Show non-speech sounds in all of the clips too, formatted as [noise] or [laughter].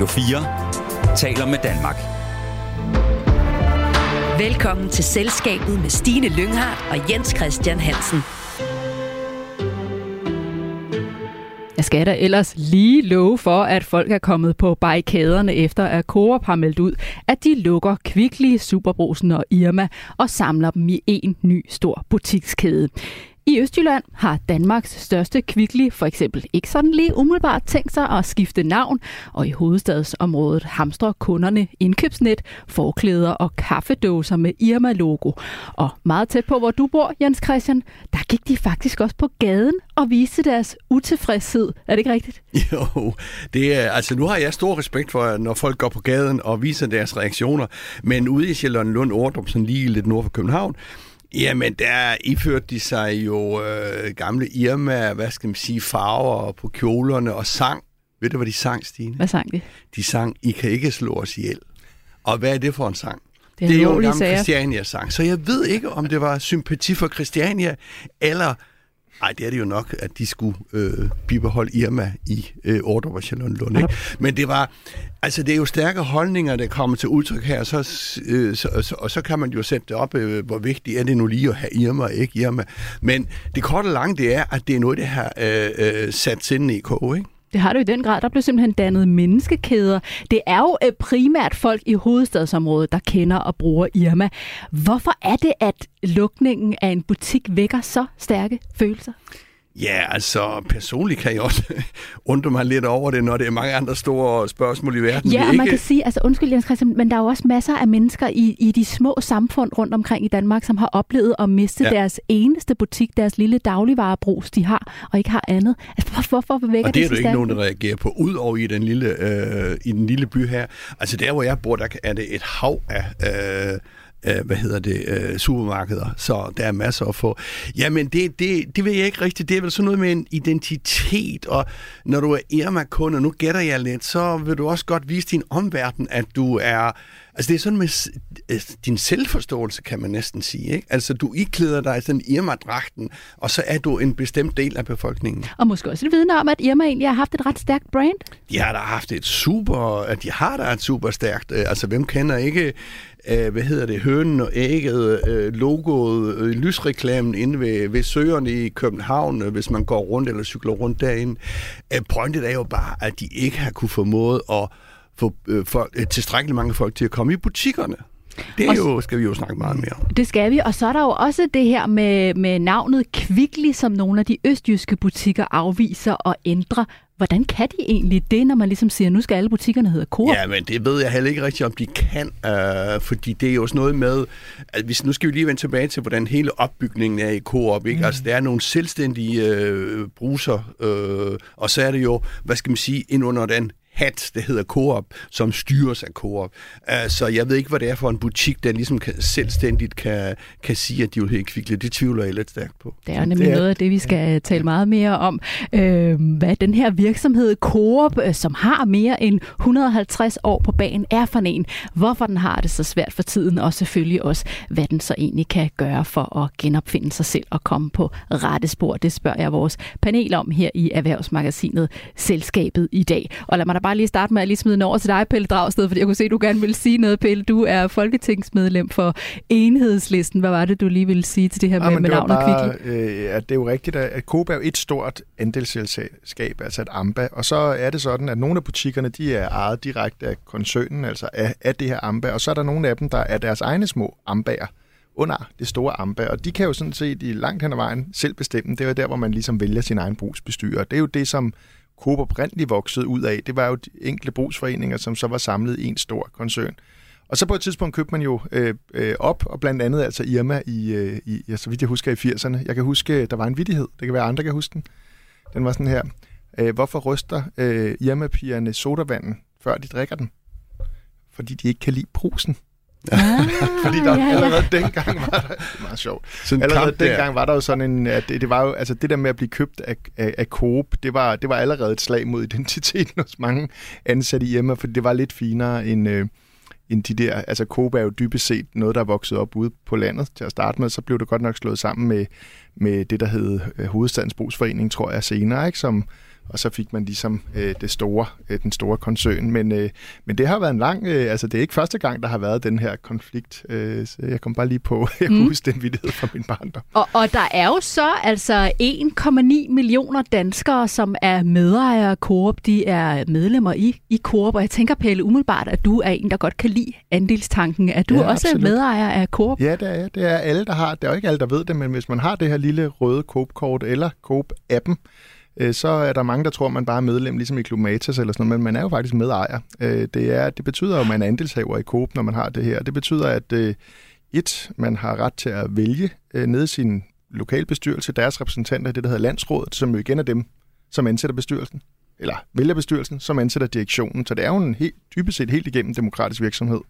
Radio 4 taler med Danmark. Velkommen til Selskabet med Stine Lynghardt og Jens Christian Hansen. Jeg skal da ellers lige love for, at folk er kommet på barrikaderne efter at Coop har meldt ud, at de lukker Kvickly, Superbrusen og Irma og samler dem i en ny stor butikskæde. I Østjylland har Danmarks største Kvickly for eksempel ikke sådan lige umiddelbart tænkt sig at skifte navn, og i hovedstadsområdet hamstrer kunderne indkøbsnet, forklæder og kaffedåser med Irma-logo. Og meget tæt på, hvor du bor, Jens Christian, der gik de faktisk også på gaden og viste deres utilfredshed. Er det ikke rigtigt? [laughs] Jo, det er, altså nu har jeg stor respekt for, når folk går på gaden og viser deres reaktioner, men ude i Sjælland Lund Ordrup, sådan lige lidt nord for København, Jamen, der iførte de sig jo øh, gamle Irma, hvad skal man sige, farver på kjolerne og sang. Ved du, hvad de sang, Stine? Hvad sang de? De sang, I kan ikke slå os ihjel. Og hvad er det for en sang? Det er, det er jo en gammel. Christiania-sang. Så jeg ved ikke, om det var sympati for Christiania, eller... Nej, det er det jo nok, at de skulle øh, bibeholde Irma i øh, Ordrup og Charlottenlund. Ikke? Men det var... Altså, det er jo stærke holdninger, der kommer til udtryk her, så, øh, så, så, og så kan man jo sætte det op, øh, hvor vigtigt er det nu lige at have Irma og ikke Irma. Men det korte og lange, det er, at det er noget, det har øh, øh, sat sinden i kog, ikke? Det har du i den grad. Der blev simpelthen dannet menneskekæder. Det er jo øh, primært folk i hovedstadsområdet, der kender og bruger Irma. Hvorfor er det, at lukningen af en butik vækker så stærke følelser? Ja, altså personligt kan jeg også [laughs] undre mig lidt over det, når det er mange andre store spørgsmål i verden. Ja, og man ikke... kan sige, altså undskyld Jens Christian, men der er jo også masser af mennesker i, i de små samfund rundt omkring i Danmark, som har oplevet at miste Ja. deres eneste butik, deres lille dagligvarebrus, de har, og ikke har andet. Altså, hvor- hvorfor vækker Og det er der ikke nogen, der reagerer på, udover i den lille, øh, i den lille by her. Altså der, hvor jeg bor, der er det et hav af... Øh, øh, hvad hedder det, øh, supermarkeder, så der er masser at få. Jamen, det, det, det ved jeg ikke rigtigt. Det er vel sådan noget med en identitet, og når du er Irma-kunde, nu gætter jeg lidt, så vil du også godt vise din omverden, at du er... Altså, det er sådan med øh, din selvforståelse, kan man næsten sige. Ikke? Altså, du iklæder dig sådan Irma-dragten, og så er du en bestemt del af befolkningen. Og måske også et vidne om, at Irma egentlig har haft et ret stærkt brand. De har da haft et super, at de har da et super stærkt, øh, altså hvem kender ikke, øh, hvad hedder det, hønen og ægget, øh, logoet, øh, lysreklamen inde ved, ved søerne i København, øh, hvis man går rundt eller cykler rundt derinde. Øh, pointet er jo bare, at de ikke har kunne formået at få øh, folk, øh, tilstrækkeligt mange folk til at komme i butikkerne. Det er jo, skal vi jo snakke meget mere om. Det skal vi, og så er der jo også det her med, med navnet Kvickly, som nogle af de østjyske butikker afviser og ændrer. Hvordan kan de egentlig det, når man ligesom siger, nu skal alle butikkerne hedde Coop? Ja, men det ved jeg heller ikke rigtigt, om de kan, øh, fordi det er jo sådan noget med, at hvis, nu skal vi lige vende tilbage til, hvordan hele opbygningen er i Coop, ikke? Mm. Altså, der er nogle selvstændige øh, bruser, øh, og så er det jo, hvad skal man sige, ind under den hat, det hedder Coop, som styres af Coop. Så jeg ved ikke, hvad det er for en butik, der ligesom kan, selvstændigt kan, kan sige, at de vil hedde Kvickly. Det tvivler jeg lidt stærkt på. Det er nemlig Det er- noget af det, vi skal tale meget mere om. Øh, hvad den her virksomhed Coop, øh, som har mere end 150 år på banen, er for en. Hvorfor den har det så svært for tiden, og selvfølgelig også, hvad den så egentlig kan gøre for at genopfinde sig selv og komme på rette spor. Det spørger jeg vores panel om her i Erhvervsmagasinet Selskabet i dag. Og lad mig da bare lige starte med at lige smide den over til dig, Pelle Dragsted, fordi jeg kunne se, at du gerne ville sige noget, Pelle. Du er folketingsmedlem for Enhedslisten. Hvad var det, du lige ville sige til det her med, Ja, med det var navnet Kvickly? bare, øh, at det er jo rigtigt, at at Coop er jo et stort andelsselskab, altså et AMBA, og så er det sådan, at nogle af butikkerne, de er ejet direkte af koncernen, altså af, af det her AMBA, og så er der nogle af dem, der er deres egne små AMBA'er under det store AMBA, og de kan jo sådan set i langt hen ad vejen selv bestemme. Det er jo der, hvor man ligesom vælger sin egen brugsbestyrer. Det er jo det, som Coop oprindeligt voksede ud af. Det var jo de enkelte brugsforeninger, som så var samlet i en stor koncern. Og så på et tidspunkt købte man jo øh, øh, op, og blandt andet altså Irma i, øh, i ja, så vidt jeg husker, i 80'erne. Jeg kan huske, øh, der var en vidighed. Det kan være, andre kan huske den. Den var sådan her. Øh, hvorfor ryster øh, Irma-pigerne sodavanden, før de drikker den? Fordi de ikke kan lide brusen. Ah, Fordi der ja, ja. allerede dengang var der... Det er meget sjovt. Sådan Allerede kamp der. dengang var der jo sådan en... At det, det var jo, altså det der med at blive købt af, af, af Coop, det var, det var allerede et slag mod [laughs] identiteten hos mange ansatte i Irma, for det var lidt finere end, øh, end de der... Altså Coop er jo dybest set noget, der er vokset op ude på landet til at starte med. Så blev det godt nok slået sammen med, med det, der hed øh, Hovedstadens Brugsforening, tror jeg, senere, ikke? Som, og så fik man ligesom øh, det store, øh, den store koncern. Men, øh, men det har været en lang, øh, altså det er ikke første gang, der har været den her konflikt. Øh, så jeg kom bare lige på, [laughs] jeg kunne mm. huske den vidighed fra min barndom. Og, og der er jo så altså 1,9 millioner danskere, som er medejere af Coop. De er medlemmer i, i Coop, og jeg tænker, Pelle, umiddelbart, at du er en, der godt kan lide andelstanken. Er du ja, også absolut. medejer af Coop? Ja, det er Det er alle, der har. Det er jo ikke alle, der ved det, men hvis man har det her lille røde Coop-kort eller Coop-appen, øh, så er der mange, der tror, man bare er medlem, ligesom i Klub Matas eller sådan noget, men man er jo faktisk medejer. Øh, det, er, det betyder jo, at man er andelshaver i Coop, når man har det her. Det betyder, at øh, et, man har ret til at vælge ned sin lokalbestyrelse, deres repræsentanter, det der hedder landsrådet, som jo igen er dem, som ansætter bestyrelsen eller vælger bestyrelsen, som ansætter direktionen. Så det er jo en helt, typisk set helt igennem demokratisk virksomhed.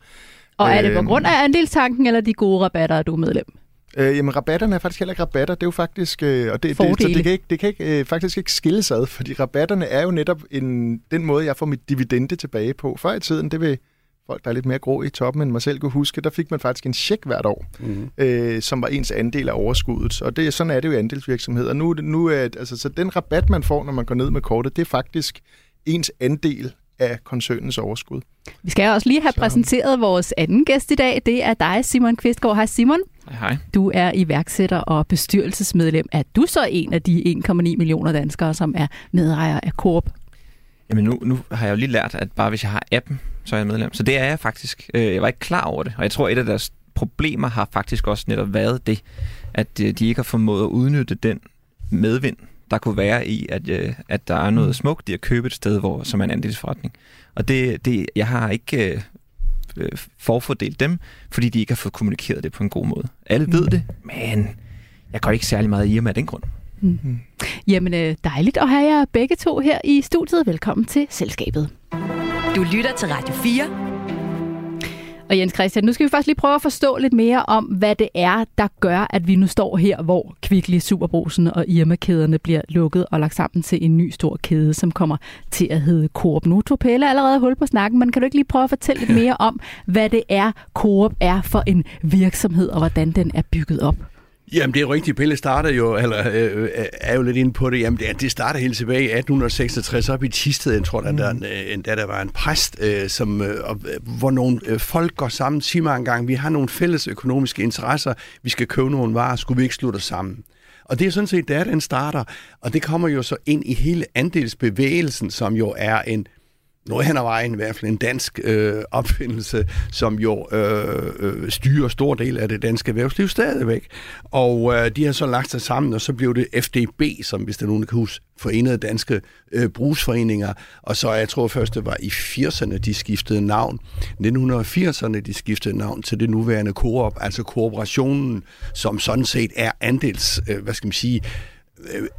Og er det på grund af andelstanken eller de gode rabatter, at du er medlem? Øh, jamen, rabatterne er faktisk heller ikke rabatter. Det er jo faktisk... Øh, og det, det, så det kan, ikke, det kan ikke, øh, faktisk ikke skilles ad, fordi rabatterne er jo netop en, den måde, jeg får mit dividende tilbage på. Før i tiden, det vil folk, der er lidt mere grå i toppen, end mig selv kunne huske, der fik man faktisk en check hvert år, mm. øh, som var ens andel af overskuddet. Og det, sådan er det jo i andelsvirksomheder. Nu, nu er, altså, så den rabat, man får, når man går ned med kortet, det er faktisk ens andel af koncernens overskud. Vi skal også lige have så. præsenteret vores anden gæst i dag. Det er dig, Simon Kvistgaard. Hej Simon. Hej. Du er iværksætter og bestyrelsesmedlem. Er du så en af de 1,9 millioner danskere, som er medejer af Coop? Jamen nu, nu har jeg jo lige lært, at bare hvis jeg har appen, så er jeg medlem. Så det er jeg faktisk. Øh, jeg var ikke klar over det, og jeg tror, et af deres problemer har faktisk også netop været det, at øh, de ikke har formået at udnytte den medvind, der kunne være i, at, øh, at der er noget mm. smukt i at købe et sted, hvor, som er en andelsforretning. Og det, det, jeg har ikke øh, forfordelt dem, fordi de ikke har fået kommunikeret det på en god måde. Alle ved mm. det, men jeg går ikke særlig meget i med af den grund. Mm. Jamen dejligt at have jer begge to her i studiet. Velkommen til Selskabet. Du lytter til Radio 4 og Jens Christian, nu skal vi først lige prøve at forstå lidt mere om, hvad det er, der gør, at vi nu står her, hvor Kvickly, Superbrusen og Irma-kæderne bliver lukket og lagt sammen til en ny stor kæde, som kommer til at hedde Coop. Nu tog Pelle allerede hul på snakken, men kan du ikke lige prøve at fortælle lidt mere om, hvad det er, Coop er for en virksomhed, og hvordan den er bygget op? Jamen, det er rigtigt. Pelle starter jo, eller øh, øh er jo lidt inde på det. Jamen, det, det starter helt tilbage i 1866 op i Tisted. Jeg tror, mm. der, der, øh, der, der var en præst, øh, som, øh, øh hvor nogle øh, folk går sammen, siger mig engang, vi har nogle fælles økonomiske interesser, vi skal købe nogle varer, skulle vi ikke slutte os sammen? Og det er sådan set der, den starter. Og det kommer jo så ind i hele andelsbevægelsen, som jo er en noget hen ad vejen i hvert fald en dansk øh, opfindelse, som jo øh, øh, styrer stor del af det danske erhvervsliv stadigvæk. Og øh, de har så lagt sig sammen, og så blev det FDB, som hvis der nogen kan huske, Forenede Danske øh, Brugsforeninger. Og så jeg tror først, det var i 80'erne, de skiftede navn. 1980'erne, de skiftede navn til det nuværende Coop, altså kooperationen, som sådan set er andels, øh, hvad skal man sige, Øh,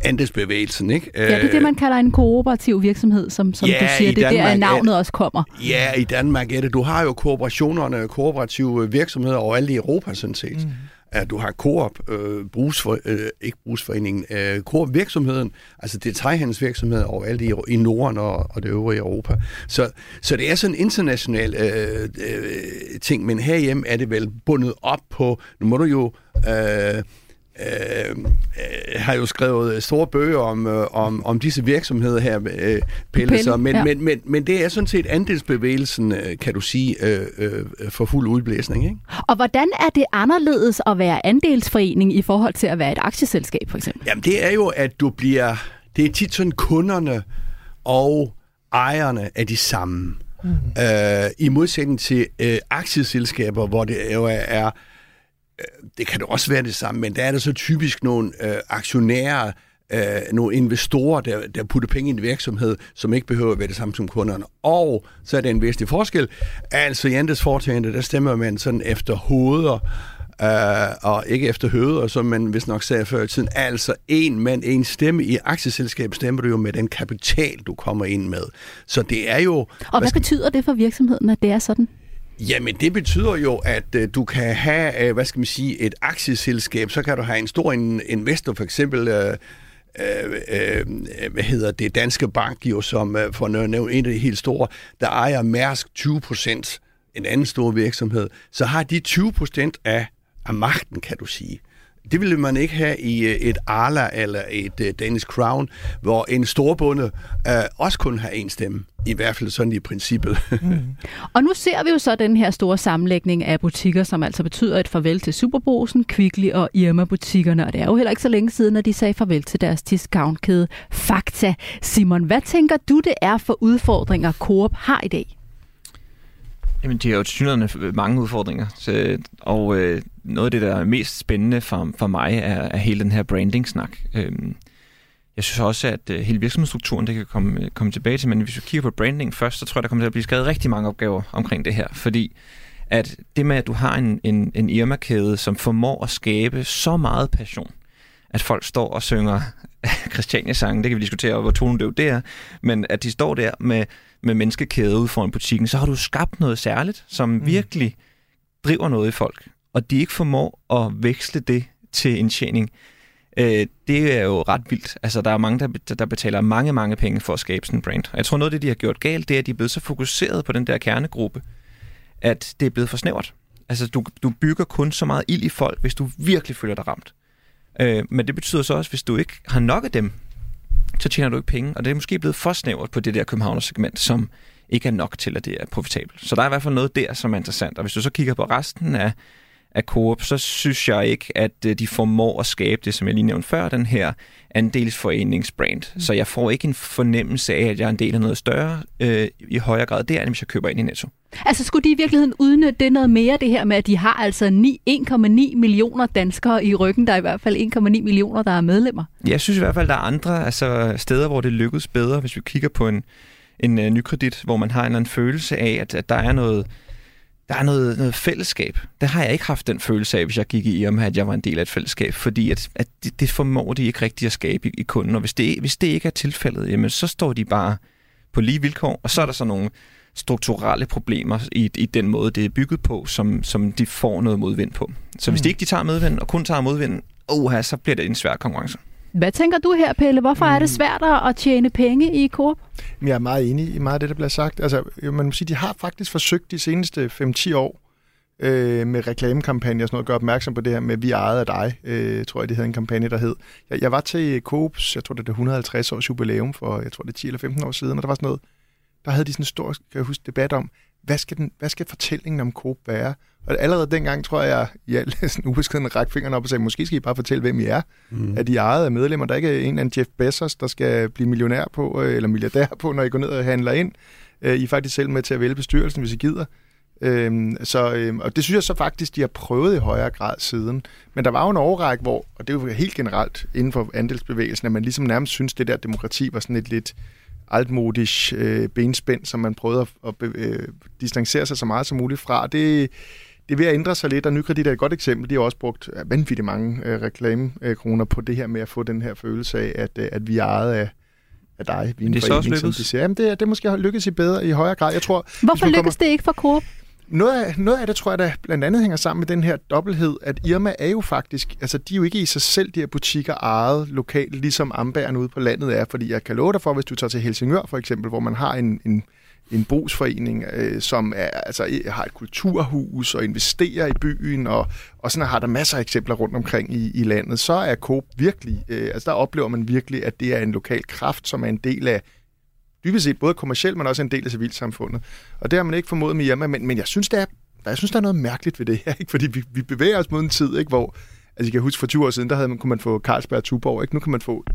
andelsbevægelsen, ikke? Ja, det er det, øh, man kalder en kooperativ virksomhed, som, som ja, du siger. Det er der, navnet er, også kommer. Ja, i Danmark er det. Du har jo kooperationerne, kooperative virksomheder overalt i Europa, sådan set. Mm. At du har Coop, øh, brugsfor, øh, ikke brugsforeningen, øh, Coop-virksomheden, altså detaljhandelsvirksomheder overalt i, i Norden og, og det øvrige Europa. Så, så det er sådan en international øh, øh, ting, men herhjemme er det vel bundet op på, nu må du jo... Øh, øh, har jo skrevet store bøger om, øh, om, om disse virksomheder her, øh, Pelle. Så, men, ja. men, men, men det er sådan set andelsbevægelsen, øh, kan du sige, øh, øh, for fuld udblæsning. Ikke? Og hvordan er det anderledes at være andelsforening i forhold til at være et aktieselskab, for eksempel? Jamen, det er jo, at du bliver... Det er tit sådan kunderne og ejerne er de samme. Mm. Øh, I modsætning til øh, aktieselskaber, hvor det jo er, er Øh, det kan det også være det samme, men der er der så typisk nogle øh, aktionærer, øh, nogle investorer, der, der putter penge i en virksomhed, som ikke behøver at være det samme som kunderne. Og så er der en væsentlig forskel. Altså i andres foretagende, der stemmer man sådan efter hoveder, øh, og ikke efter høder, som man hvis nok sagde før i tiden. Altså en mand, en stemme. I aktieselskab stemmer du jo med den kapital, du kommer ind med. Så det er jo... Og hvad, hvad betyder det for virksomheden, at det er sådan? Jamen, det betyder jo, at øh, du kan have, øh, hvad skal man sige, et aktieselskab, så kan du have en stor investor, for eksempel, Øh, øh, øh, hvad hedder det, Danske Bank, jo, som øh, for at nævne en af de helt store, der ejer Mærsk 20 procent, en anden stor virksomhed, så har de 20 procent af, af magten, kan du sige. Det ville man ikke have i øh, et Arla eller et øh, Danish Crown, hvor en storbonde øh, også kunne have en stemme. I hvert fald sådan i princippet. [laughs] Mm. og nu ser vi jo så den her store sammenlægning af butikker, som altså betyder et farvel til Superbrosen, Kvickly og Irma-butikkerne. Og det er jo heller ikke så længe siden, at de sagde farvel til deres discountkæde Fakta. Simon, hvad tænker du, det er for udfordringer, Coop har i dag? Jamen, de har jo tilsyneladende øh, mange udfordringer, så, og øh, noget af det, der er mest spændende for, for mig, er, er hele den her branding-snak. Øhm, jeg synes også, at øh, hele virksomhedsstrukturen, det kan komme, øh, komme tilbage til, men hvis vi kigger på branding først, så tror jeg, der kommer til at blive skrevet rigtig mange opgaver omkring det her, fordi at det med, at du har en, en, en Irma-kæde, som formår at skabe så meget passion, at folk står og synger [laughs] Christiania-sange, det kan vi diskutere, hvor tonedøv det er, men at de står der med med menneskekæde ud foran butikken, så har du skabt noget særligt, som mm. virkelig driver noget i folk. Og de ikke formår at veksle det til indtjening. Øh, det er jo ret vildt. Altså, der er mange, der, der betaler mange, mange penge for at skabe sådan en brand. Og jeg tror, noget af det, de har gjort galt, det er, at de er blevet så fokuseret på den der kernegruppe, at det er blevet for snævert. Altså, du, du bygger kun så meget ild i folk, hvis du virkelig føler dig ramt. Øh, men det betyder så også, hvis du ikke har nok af dem, så tjener du ikke penge. Og det er måske blevet for snævert på det der Københavner-segment, som ikke er nok til, at det er profitabelt. Så der er i hvert fald noget der, som er interessant. Og hvis du så kigger på resten af, af Coop, så synes jeg ikke, at øh, de formår at skabe det, som jeg lige nævnte før, den her andelsforeningsbrand. Mm. Så jeg får ikke en fornemmelse af, at jeg er en del af noget større øh, i højere grad der, end hvis jeg køber ind i Netto. Altså skulle de i virkeligheden udnytte det noget mere, det her med, at de har altså 1,9 millioner danskere i ryggen, der er i hvert fald 1,9 millioner, der er medlemmer? Jeg synes i hvert fald, der er andre altså, steder, hvor det lykkes bedre, hvis vi kigger på en, en uh, nykredit, hvor man har en eller anden følelse af, at, at der er noget der er noget, noget fællesskab. Det har jeg ikke haft den følelse af, hvis jeg gik i om, at jeg var en del af et fællesskab, fordi at, at det, det formår de ikke rigtigt at skabe i, i kunden. Og hvis det, hvis det ikke er tilfældet, jamen, så står de bare på lige vilkår, og så er der så nogle strukturelle problemer i, i den måde, det er bygget på, som, som de får noget modvind på. Så hvis mm. de ikke de tager medvind, og kun tager modvind, oh, så bliver det en svær konkurrence. Hvad tænker du her, Pelle? Hvorfor mm. er det mm. svært at tjene penge i Coop? Jeg er meget enig i meget af det, der bliver sagt. Altså, man må sige, de har faktisk forsøgt de seneste 5-10 år øh, med reklamekampagner og sådan noget, at gøre opmærksom på det her med, vi ejet af dig, øh, tror jeg, det havde en kampagne, der hed. Jeg, jeg var til Coops, jeg tror, det er 150 års jubilæum for, jeg tror, det er 10 eller 15 år siden, og der var sådan noget, der havde de sådan en stor, kan jeg huske, debat om, hvad skal, den, hvad skal fortællingen om Coop være? Og allerede dengang tror jeg, jeg alt [laughs] sådan ubeskeden række fingrene op og sagde, måske skal I bare fortælle, hvem I er. Mm. At I er ejet af medlemmer. Der er ikke en eller anden Jeff Bezos, der skal blive millionær på, øh, eller milliardær på, når I går ned og handler ind. Øh, I er faktisk selv med til at vælge bestyrelsen, hvis I gider. Øhm, så, øhm, og det synes jeg så faktisk, de har prøvet i højere grad siden. Men der var jo en overrække, hvor, og det er jo helt generelt inden for andelsbevægelsen, at man ligesom nærmest synes, det der demokrati var sådan et lidt altmodisk øh, benspænd, som man prøvede at, at øh, distancere sig så meget som muligt fra. Det, det er ved at ændre sig lidt, og Nykredit er et godt eksempel. De har også brugt vanvittigt mange øh, reklamekroner på det her med at få den her følelse af, at, øh, at vi er ejet af, af dig. Vi er det er så også lykkedes. De siger. Jamen, det, det måske lykkes i bedre, i højere grad. Jeg tror, Hvorfor lykkes kommer... det ikke for Coop? Noget af, noget af det tror jeg, der blandt andet hænger sammen med den her dobbelthed, at Irma er jo faktisk, altså de er jo ikke i sig selv, de her butikker ejet lokalt, ligesom Ambæren ude på landet er, fordi jeg kan love dig for, hvis du tager til Helsingør for eksempel, hvor man har en, en, en brugsforening, øh, som er, altså, har et kulturhus og investerer i byen, og, og sådan har der masser af eksempler rundt omkring i, i landet, så er Coop virkelig, øh, altså der oplever man virkelig, at det er en lokal kraft, som er en del af dybest set både kommercielt, men også en del af civilsamfundet. Og det har man ikke formået med hjemme, men, men jeg synes, det er, jeg synes, der er noget mærkeligt ved det her, [laughs] ikke? fordi vi, vi bevæger os mod en tid, ikke? hvor, altså jeg kan huske for 20 år siden, der havde man, kunne man få Carlsberg og Tuborg, ikke? nu kan man få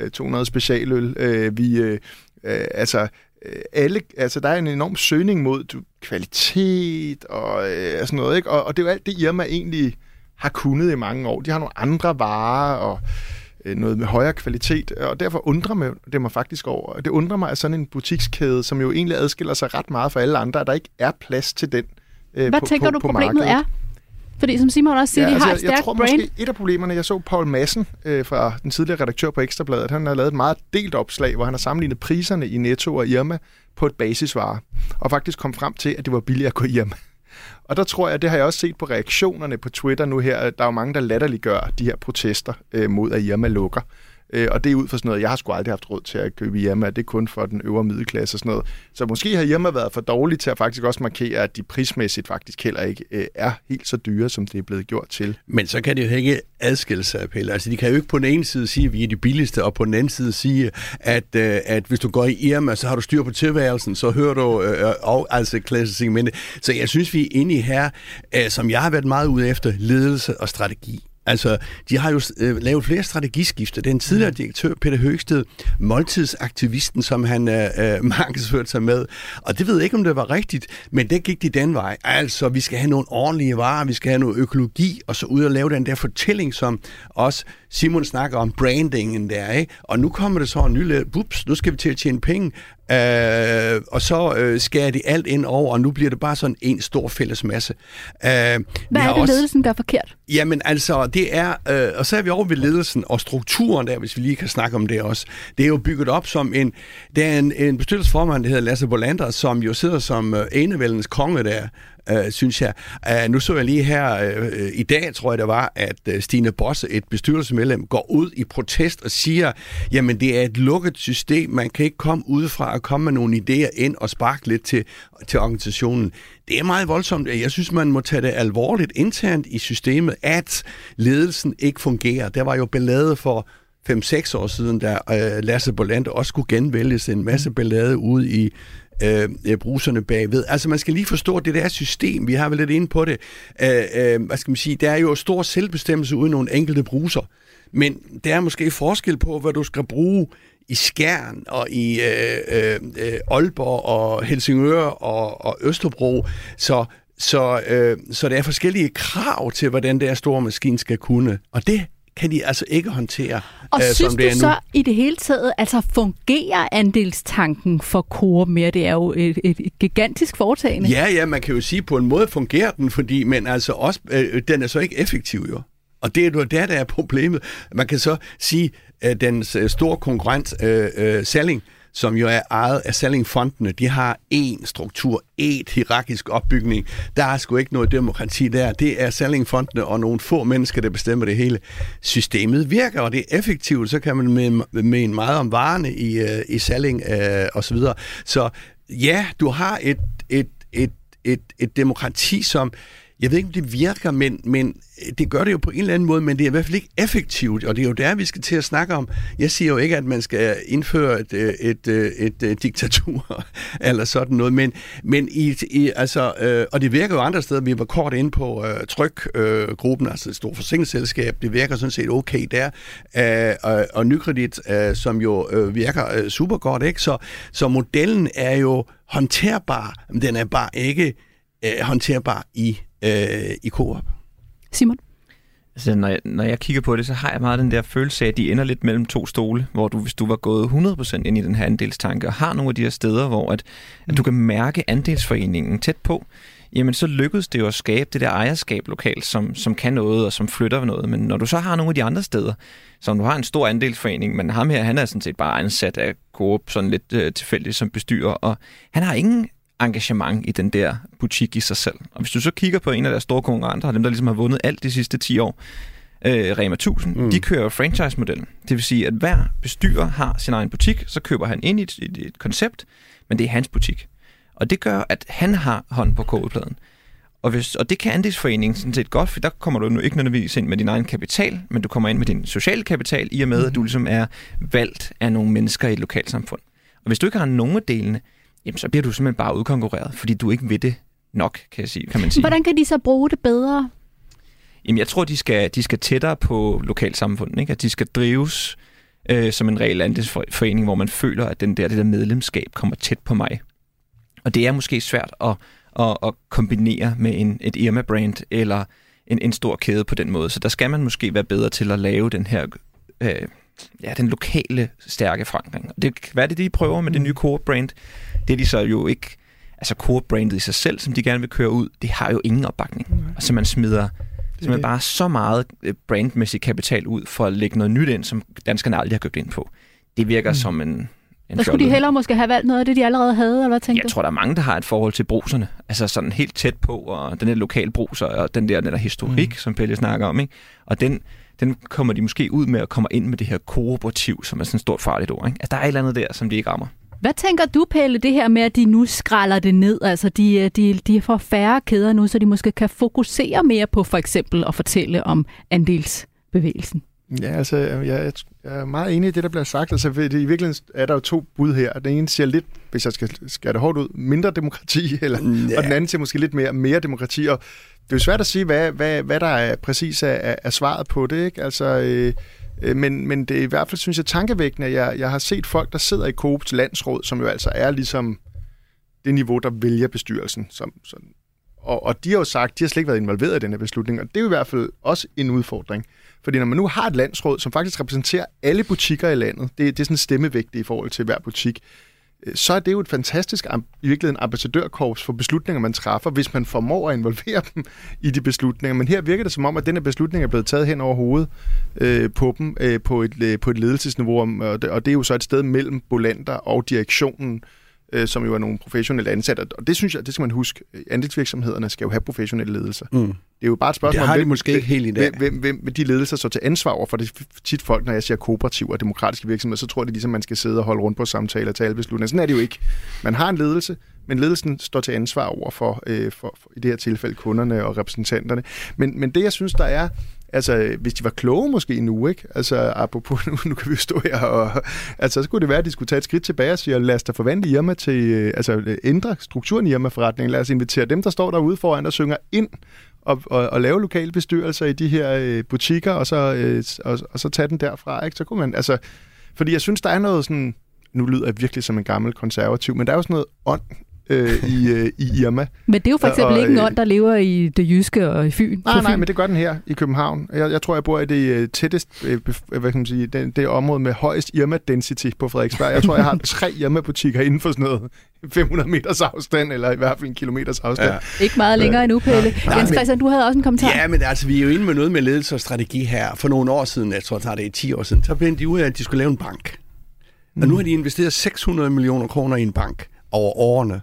øh, 200 specialøl. Øh, vi, øh, øh, altså, øh, alle, altså der er en enorm søgning mod du, kvalitet og øh, sådan noget, ikke? Og, og det er jo alt det, Irma egentlig har kunnet i mange år. De har nogle andre varer, og Øh, noget med højere kvalitet, og derfor undrer mig, det mig faktisk over. Det undrer mig, at sådan en butikskæde, som jo egentlig adskiller sig ret meget fra alle andre, at der ikke er plads til den øh, Hvad på, tænker på, du, på problemet markedet. er? Fordi som Simon også siger, ja, de altså, har et stærkt jeg tror brand. Måske et af problemerne, jeg så Paul Madsen øh, fra den tidligere redaktør på Ekstrabladet, han har lavet et meget delt opslag, hvor han har sammenlignet priserne i Netto og Irma på et basisvare, og faktisk kom frem til, at det var billigere at gå i Irma. Og der tror jeg, det har jeg også set på reaktionerne på Twitter nu her, der er jo mange, der latterliggør de her protester øh, mod, at Irma lukker. Øh, og det er ud fra sådan noget, jeg har sgu aldrig haft råd til at købe hjemme, det er kun for den øvre middelklasse og sådan noget. Så måske har hjemme været for dårlig til at faktisk også markere, at de prismæssigt faktisk heller ikke øh, er helt så dyre, som det er blevet gjort til. Men så kan det jo ikke adskille sig, Pelle. Altså, de kan jo ikke på den ene side sige, at vi er de billigste, og på den anden side sige, at, øh, at hvis du går i Irma, så har du styr på tilværelsen, så hører du øh, øh og, altså klassisk Så jeg synes, vi er inde i her, øh, som jeg har været meget ude efter, ledelse og strategi. Altså, de har jo øh, lavet flere strategiskifter. Den tidligere mm. direktør, Peter Høgsted, måltidsaktivisten, som han øh, øh, [laughs] markedsførte sig med. Og det ved jeg ikke, om det var rigtigt, men det gik de den vej. Altså, vi skal have nogle ordentlige varer, vi skal have noget økologi, og så ud og lave den der fortælling, som også Simon snakker om brandingen der, ikke? Og nu kommer det så en ny bups, nu skal vi til at tjene penge, øh, og så øh, skærer de alt ind over, og nu bliver det bare sådan en stor fælles masse. Øh, Hvad er det, også, ledelsen gør forkert? Jamen altså, det er, øh, og så er vi over ved ledelsen og strukturen der, hvis vi lige kan snakke om det også. Det er jo bygget op som en, der er en, en bestyrelsesformand, der hedder Lasse Bolander, som jo sidder som øh, enevældens konge der, øh, synes jeg. Uh, nu så jeg lige her øh, i dag, tror jeg det var, at øh, Stine Bosse, et bestyrelsesmedlem, går ud i protest og siger, jamen det er et lukket system, man kan ikke komme udefra og komme med nogle idéer ind og sparke lidt til, til organisationen. Det er meget voldsomt. Jeg synes, man må tage det alvorligt internt i systemet, at ledelsen ikke fungerer. Der var jo ballade for 5-6 år siden, da øh, Lasse Bolland også skulle genvælges en masse ballade ude i Øh, øh, bruserne bagved. Altså man skal lige forstå, at det der system, vi har vel lidt inde på det, øh, øh, hvad skal man sige, der er jo stor selvbestemmelse uden nogle enkelte bruser. Men der er måske forskel på, hvad du skal bruge i Skjern og i øh, øh, øh, Aalborg og Helsingør og, og Østerbro. Så, så, øh, så der er forskellige krav til, hvordan der store maskine skal kunne. Og det kan de altså ikke håndtere, Og øh, synes som det er du nu. så i det hele taget, altså fungerer andelstanken for Coop mere? Det er jo et, et, et gigantisk foretagende. Ja, ja, man kan jo sige, på en måde fungerer den, fordi, men altså også, øh, den er så ikke effektiv jo. Og det er jo der, der er problemet. Man kan så sige, at den øh, store konkurrent, øh, øh, Salling, som jo er ejet af Sallingfondene, de har én struktur, et hierarkisk opbygning. Der er sgu ikke noget demokrati der. Det er Sallingfondene og nogle få mennesker, der bestemmer det hele. Systemet virker, og det er effektivt. Så kan man mene meget om varerne i, øh, i Salling øh, og så videre. Så ja, du har et, et, et, et, et demokrati, som jeg ved ikke, om det virker, men, men det gør det jo på en eller anden måde, men det er i hvert fald ikke effektivt, og det er jo der, vi skal til at snakke om. Jeg siger jo ikke, at man skal indføre et, øh, et, øh, et, et, et diktatur [laughs] eller sådan noget, men, men i, i, altså, øh, og det virker jo andre steder. Vi var kort inde på øh, Tryk-gruppen, øh, altså et stort forsikringsselskab. Det virker sådan set okay der. Øh, og, og Nykredit, øh, som jo øh, virker øh, super godt, ikke? Så, så modellen er jo håndterbar, men den er bare ikke øh, håndterbar i øh, i Coop. Simon? Altså, når, jeg, når jeg kigger på det, så har jeg meget den der følelse af, at de ender lidt mellem to stole, hvor du, hvis du var gået 100% ind i den her andelstanke, og har nogle af de her steder, hvor at, at du kan mærke andelsforeningen tæt på, jamen så lykkedes det jo at skabe det der ejerskab lokalt, som, som kan noget og som flytter noget. Men når du så har nogle af de andre steder, som du har en stor andelsforening, men ham her, han er sådan set bare ansat af Coop, sådan lidt øh, tilfældigt som bestyrer, og han har ingen engagement i den der butik i sig selv. Og hvis du så kigger på en af deres store konkurrenter, dem der ligesom har vundet alt de sidste 10 år, øh, Rema 1000, mm. de kører franchise-modellen. Det vil sige, at hver bestyrer har sin egen butik, så køber han ind i et, et, et koncept, men det er hans butik. Og det gør, at han har hånd på kodepladen. Og, hvis, og det kan andelsforeningen sådan set godt, for der kommer du nu ikke nødvendigvis ind med din egen kapital, men du kommer ind med din sociale kapital, i og med, mm. at du ligesom er valgt af nogle mennesker i et lokalsamfund. Og hvis du ikke har nogen af delene, jamen så bliver du simpelthen bare udkonkurreret, fordi du ikke ved det nok, kan, jeg sige, kan man sige. Hvordan kan de så bruge det bedre? Jamen jeg tror, de skal, de skal tættere på lokalsamfundet, ikke? at de skal drives øh, som en reel andelsforening, hvor man føler, at den der, det der medlemskab kommer tæt på mig. Og det er måske svært at, at, at kombinere med en, et Irma-brand eller en, en stor kæde på den måde. Så der skal man måske være bedre til at lave den her øh, ja, den lokale stærke forankring. Det, hvad er det, de prøver med det mm. nye Core-brand? Det er de så jo ikke... Altså Core-brandet i sig selv, som de gerne vil køre ud, det har jo ingen opbakning. Mm. Og så man smider man bare så meget øh, brandmæssig kapital ud for at lægge noget nyt ind, som danskerne aldrig har købt ind på. Det virker mm. som en, en så skulle de hellere måske have valgt noget af det, de allerede havde, eller hvad tænker Jeg du? tror, der er mange, der har et forhold til bruserne. Altså sådan helt tæt på, og den der lokale bruser, og den der, den der historik, mm. som Pelle snakker om. Ikke? Og den, den kommer de måske ud med og kommer ind med det her kooperativ, som er sådan et stort farligt ord. Ikke? Altså, der er et eller andet der, som de ikke rammer. Hvad tænker du, Pelle, det her med, at de nu skralder det ned? Altså, de, de, de får færre kæder nu, så de måske kan fokusere mere på for eksempel at fortælle om andelsbevægelsen. Ja, altså, jeg, jeg er meget enig i det, der bliver sagt. Altså, i virkeligheden er der jo to bud her. Den ene siger lidt, hvis jeg skal skære det hårdt ud, mindre demokrati, [laughs] eller, ja. og den anden siger måske lidt mere, mere demokrati. Og det er jo svært at sige, hvad, hvad, hvad der er præcis er, er svaret på det. Ikke? Altså, øh, øh, men, men det er i hvert fald, synes jeg, tankevækkende. Jeg, jeg har set folk, der sidder i Coops landsråd, som jo altså er ligesom det niveau, der vælger bestyrelsen. Som, som, og, og de har jo sagt, de har slet ikke været involveret i den her beslutning, og det er jo i hvert fald også en udfordring. Fordi når man nu har et landsråd, som faktisk repræsenterer alle butikker i landet, det, det er sådan stemmevægtigt i forhold til hver butik, øh, så er det jo et fantastisk i virkeligheden ambassadørkorps for beslutninger, man træffer, hvis man formår at involvere [laughs] dem i de beslutninger. Men her virker det som om, at denne beslutning er blevet taget hen over hovedet øh, på dem øh, på, et, øh, på et ledelsesniveau, og det, og det er jo så et sted mellem Bolander og direktionen, øh, som jo er nogle professionelle ansatte. Og det synes jeg, det skal man huske. Andelsvirksomhederne skal jo have professionelle ledelser. Mm. Det er jo bare et spørgsmål, det har de hvem, måske ikke helt i dag. Hvem, hvem, hvem de ledelser så til ansvar over? For det tit folk, når jeg siger kooperativ og demokratiske virksomheder, så tror de ligesom, man skal sidde og holde rundt på samtaler og tage alle beslutninger. Sådan er det jo ikke. Man har en ledelse, men ledelsen står til ansvar over for, øh, for, for i det her tilfælde kunderne og repræsentanterne. Men, men det, jeg synes, der er Altså, hvis de var kloge måske nu, ikke? Altså, apropos, [laughs] nu, nu kan vi jo stå her og... Altså, så skulle det være, at de skulle tage et skridt tilbage og sige, lad os da forvandle Irma til... Øh, altså, ændre strukturen i Irma-forretningen. Lad os invitere dem, der står derude foran og synger ind og, og, og lave lokale bestyrelser i de her øh, butikker, og så, øh, og, og så tage den derfra, ikke? Så kunne man... Altså, fordi jeg synes, der er noget sådan... Nu lyder jeg virkelig som en gammel konservativ, men der er jo sådan noget ånd øh, i, øh, i Irma. Men det er jo for eksempel og, ikke en øh, ånd, der lever i det jyske og i Fyn. Nej, nej, men det gør den her i København. Jeg, jeg tror, jeg bor i det øh, tættest, øh, hvad kan man sige, det, det område med højest Irma-density på Frederiksberg. Jeg tror, jeg har tre Irma-butikker inden for sådan noget 500 meters afstand, eller i hvert fald en kilometers afstand. Ja. Ikke meget længere endnu, Pelle. Ja. Jens Christian, du havde også en kommentar. Ja, men altså, vi er jo inde med noget med ledelse og strategi her. For nogle år siden, jeg tror, det er det 10 år siden, så fandt de ud af, at de skulle lave en bank. Mm. Og nu har de investeret 600 millioner kroner i en bank over årene.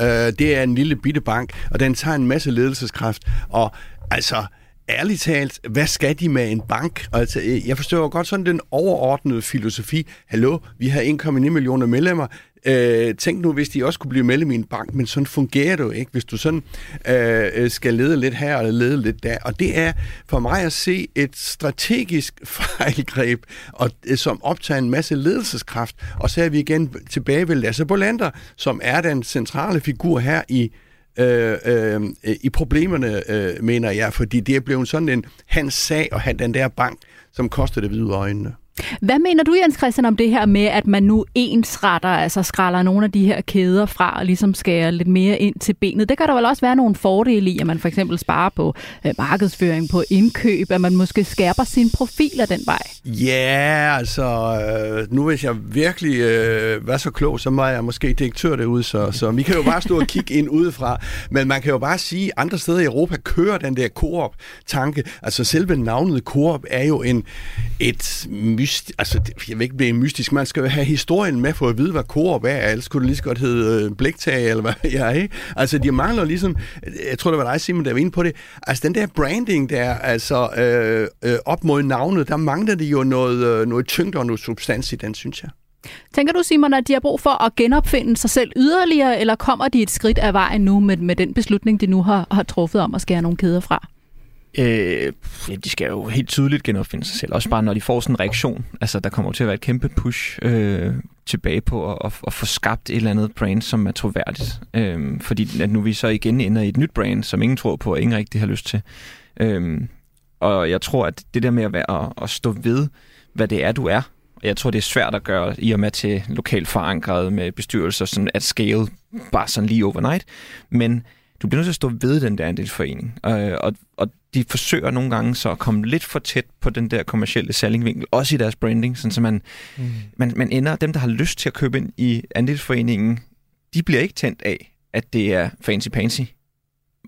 Øh, det er en lille bitte bank, og den tager en masse ledelseskraft. Og altså, ærligt talt, hvad skal de med en bank? Altså, øh, jeg forstår godt sådan den overordnede filosofi. Hallo, vi har 1,9 millioner medlemmer. Øh, tænk nu, hvis de også kunne blive medlem i en bank, men sådan fungerer det jo ikke, hvis du sådan øh, øh skal lede lidt her og lede lidt der. Og det er for mig at se et strategisk [laughs] fejlgreb, og, øh, som optager en masse ledelseskraft. Og så er vi igen tilbage ved Lasse Bolander, som er den centrale figur her i øh, øh, i problemerne, øh, mener jeg, fordi det er blevet sådan en hans sag og han den der bank, som koster det hvide øjnene. Hvad mener du, Jens Christian, om det her med, at man nu ensretter, altså skræller nogle af de her kæder fra og ligesom skærer lidt mere ind til benet? Det kan der vel også være nogle fordele i, at man for eksempel sparer på øh, markedsføring, på indkøb, at man måske skærper sin profil af den vej? Ja, altså, øh, nu hvis jeg virkelig øh, var så klog, så var jeg måske direktør derude, så, så vi kan jo bare stå og kigge ind udefra. Men man kan jo bare sige, at andre steder i Europa kører den der Coop-tanke. Altså selve navnet Coop er jo en, et myst, altså, jeg vil ikke blive mystisk, man skal jo have historien med for at vide, hvad Coop er, ellers kunne det lige så godt hedde øh, blæktag, eller hvad [laughs] jeg er, ikke? Altså, de mangler ligesom, jeg tror, det var dig, Simon, der var inde på det, altså den der branding der, altså øh, øh, op mod navnet, der mangler det jo noget, øh, noget tyngde og noget substans i den, synes jeg. Tænker du, Simon, at de har brug for at genopfinde sig selv yderligere, eller kommer de et skridt af vejen nu med, med den beslutning, de nu har, har truffet om at skære nogle kæder fra? Øh, ja, de skal jo helt tydeligt genopfinde sig selv. Også bare når de får sådan en reaktion. Altså, der kommer til at være et kæmpe push øh, tilbage på at, at, at få skabt et eller andet brand, som er troværdigt. Øh, fordi at nu vi så igen ender i et nyt brand, som ingen tror på, og ingen rigtig har lyst til. Øh, og jeg tror, at det der med at, være, at, at stå ved, hvad det er, du er, jeg tror, det er svært at gøre i og med til lokalt forankret med bestyrelser sådan at scale bare sådan lige overnight. Men du bliver nødt til at stå ved den der andelsforening. Øh, og, og de forsøger nogle gange så at komme lidt for tæt på den der kommercielle salgvinkel, også i deres branding, sådan så man, mm. man, man ender, dem der har lyst til at købe ind i andelsforeningen, de bliver ikke tændt af, at det er fancy-pansy.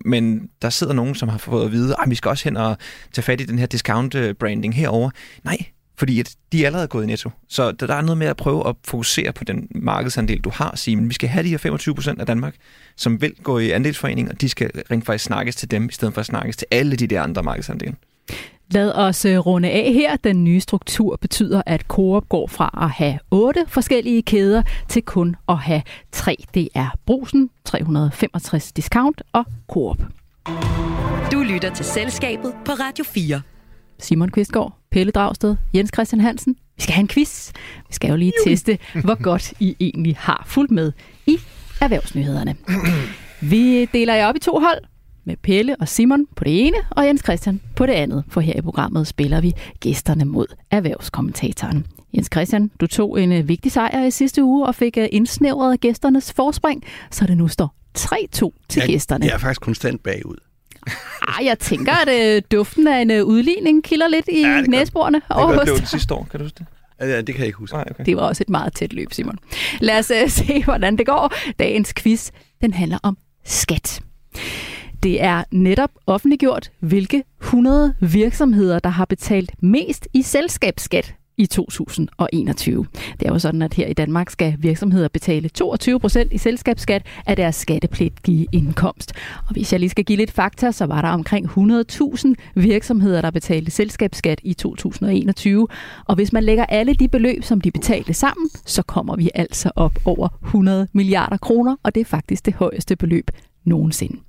Men der sidder nogen, som har fået at vide, at vi skal også hen og tage fat i den her discount-branding herover. Nej, fordi at de er allerede gået i netto. Så der er noget med at prøve at fokusere på den markedsandel, du har, sige, men vi skal have de her 25 procent af Danmark, som vil gå i andelsforening, og de skal rent faktisk snakkes til dem, i stedet for at snakkes til alle de der andre markedsandele. Lad os øh, runde af her. Den nye struktur betyder, at Coop går fra at have otte forskellige kæder til kun at have tre. Det er Brusen, 365 Discount og Coop. Du lytter til Selskabet på Radio 4. Simon Kvistgaard, Pelle Dragsted, Jens Christian Hansen. Vi skal have en quiz. Vi skal jo lige teste, hvor godt I egentlig har fulgt med i erhvervsnyhederne. Vi deler jer op i to hold med Pelle og Simon på det ene, og Jens Christian på det andet. For her i programmet spiller vi gæsterne mod erhvervskommentatoren. Jens Christian, du tog en øh, vigtig sejr i sidste uge og fik øh, indsnævret gæsternes forspring, så det nu står 3-2 til jeg, gæsterne. Jeg er faktisk konstant bagud. Ah, jeg tænker, at øh, duften af en øh, udligning kilder lidt i Ja, ja, det gør-. Det var det sidste år, kan du huske det? Ja, det kan jeg ikke huske. Nej, okay. Det var også et meget tæt løb, Simon. Lad os uh, [laughs] se, hvordan det går. Dagens quiz, den handler om skat. Det er netop offentliggjort, hvilke 100 virksomheder, der har betalt mest i selskabsskat i 2021. Det er jo sådan, at her i Danmark skal virksomheder betale 22 procent i selskabsskat af deres skattepligtige indkomst. Og hvis jeg lige skal give lidt fakta, så var der omkring 100.000 virksomheder, der betalte selskabsskat i 2021. Og hvis man lægger alle de beløb, som de betalte sammen, så kommer vi altså op over 100 milliarder kroner, og det er faktisk det højeste beløb nogensinde.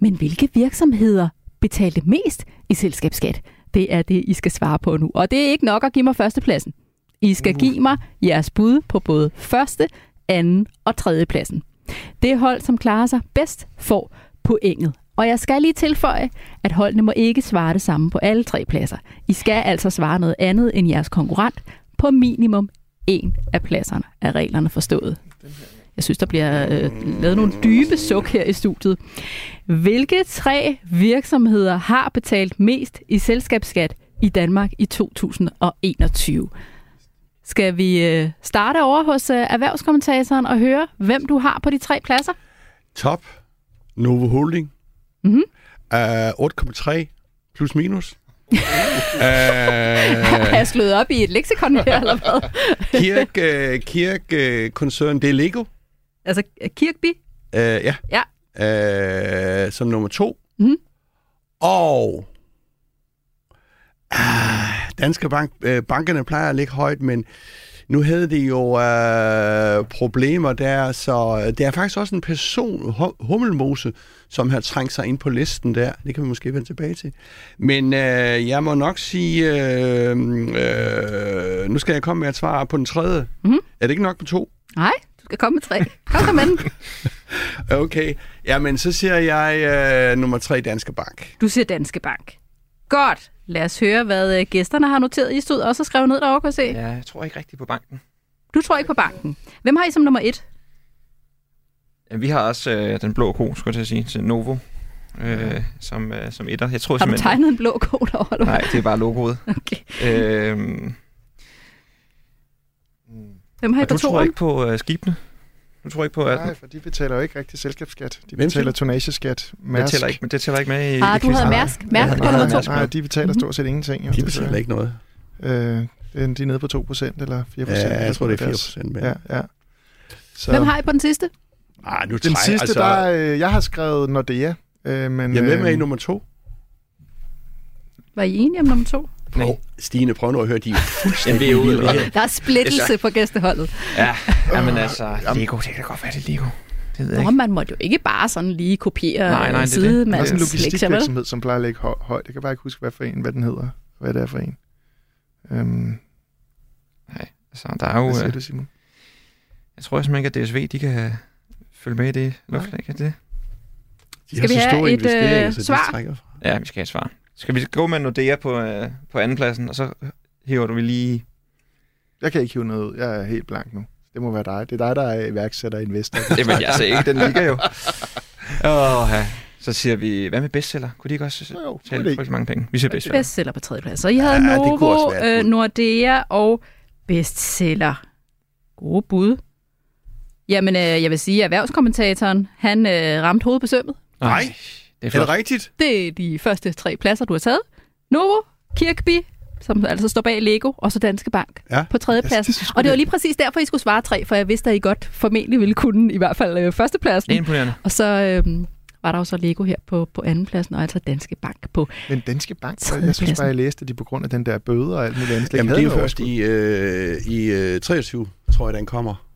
Men hvilke virksomheder betalte mest i selskabsskat? Det er det, I skal svare på nu. Og det er ikke nok at give mig førstepladsen. I skal give mig jeres bud på både første, anden og tredje pladsen. Det hold, som klarer sig bedst, får pointet. Og jeg skal lige tilføje, at holdene må ikke svare det samme på alle tre pladser. I skal altså svare noget andet end jeres konkurrent på minimum en af pladserne af reglerne forstået. Jeg synes, der bliver øh, lavet nogle dybe suk her i studiet. Hvilke tre virksomheder har betalt mest i selskabsskat i Danmark i 2021? Skal vi øh, starte over hos øh, erhvervskommentatoren og høre, hvem du har på de tre pladser? Top, Novo Holding, Mhm. uh, 8,3 plus minus. uh, [laughs] Har jeg slået op i et leksikon her, eller hvad? Kirk, uh, Kirk uh, koncern, det er Lego. Altså, Kirkby? Uh, ja. Ja. Uh, som nummer to. Mhm. Og ah, Danske Bank, uh, bankerne plejer at ligge højt, men nu havde de jo uh, problemer der, så det er faktisk også en person, Hum- Hummelmose, som har trængt sig ind på listen der. Det kan vi måske vende tilbage til. Men uh, jeg må nok sige, uh, uh, nu skal jeg komme med et svar på den tredje. Mhm. Er det ikke nok på to? Nej, skal komme med tre. Kom så med den. [laughs] Okay, jamen så siger jeg øh, nummer tre Danske Bank. Du siger Danske Bank. Godt. Lad os høre, hvad øh, gæsterne har noteret. I stod også og skrev ned derovre, kan jeg se. Ja, jeg tror ikke rigtigt på banken. Du tror ikke på banken. Hvem har I som nummer et? Ja, Vi har også øh, den blå ko, skulle jeg til at sige, til Novo, øh, som, øh, som etter. Jeg tror Har du simpelthen- tegnet en blå kode derovre? Nej, det er bare logoet. [laughs] Okay. øhm, Hvem har I og på du tror toeren? ikke på øh, skibene? Du tror ikke på, at Nej, for de betaler jo ikke rigtig selskabsskat. De Hvem betaler tonageskat. det Mærsk. tæller, ikke, det tæller ikke med i Ah, du havde? Mærsk. Mærsk på nummer to. Nej, de betaler stort set ingenting. Jo, De betaler ikke noget. Øh, det er- de er nede på 2% eller 4%. Ja, jeg tror, det er 4 deres- procent. Men... Ja, ja. Så Hvem har I på den sidste? Ah, nu den træ- sidste, altså... der, øh, jeg har skrevet Nordea. Øh, men, Jamen, hvem er i øh, nummer to? Var I enige om nummer to? Nej. Stine, prøv nu at høre, de er [laughs] fuldstændig Jamen, det er jo-. Der er splittelse på gæsteholdet. Ja, [laughs] jamen altså, Lego, det kan godt være, det er Lego. Det ved jeg Nå, ikke. man måtte jo ikke bare sådan lige kopiere Nej, nej, det er nej, det. side Der med er sådan en logistikvirksomhed, som plejer at ligge hø- højt. Jeg kan bare ikke huske, hvad, for en, hvad den hedder. Hvad det er for en. Øhm, Altså, der er jo... hvad siger Øh, du, Simon? jeg tror simpelthen ikke, at DSV, de kan følge med i det luftlag. Kan det? De Skal vi have et, øh, svar? Ja, vi skal have et svar. Skal vi gå med Nordea på, øh, på andenpladsen, og så hiver du vi lige... Jeg kan ikke hive noget ud. Jeg er helt blank nu. Det må være dig. Det er dig, der er iværksætter og investor. Jamen, jeg ser ikke, [laughs] den ligger jo. Åh, ja. Så siger vi, hvad med bestseller? Kunne de ikke også Jo, tale frygtelig mange penge? Vi siger bestseller. Bestseller på tredje plads. Så I havde Ja, Novo, øh. Nordea og bestseller. Gode bud. Jamen, øh, jeg vil sige, at erhvervskommentatoren, han øh, ramte hovedet på sømmet. Nej. Det er Er det flot. rigtigt? Det er de første tre pladser, du har taget. Novo, Kirkby, som altså står bag Lego, og så Danske Bank Ja. på tredje Jeg pladsen. synes Og det var lige præcis derfor, I skulle svare tre, for jeg vidste, at I godt formentlig ville kunne i hvert fald øh, førstepladsen. Det er imponerende. Og så øh, var der jo så Lego her på, på andenpladsen, og altså Danske Bank på Men Danske Bank, jeg synes Tredjepladsen. bare, jeg læste, de på grund af den der bøder og alt muligt andet, Jamen, det er jo først i, øh, i øh, 23, tror jeg, den kommer.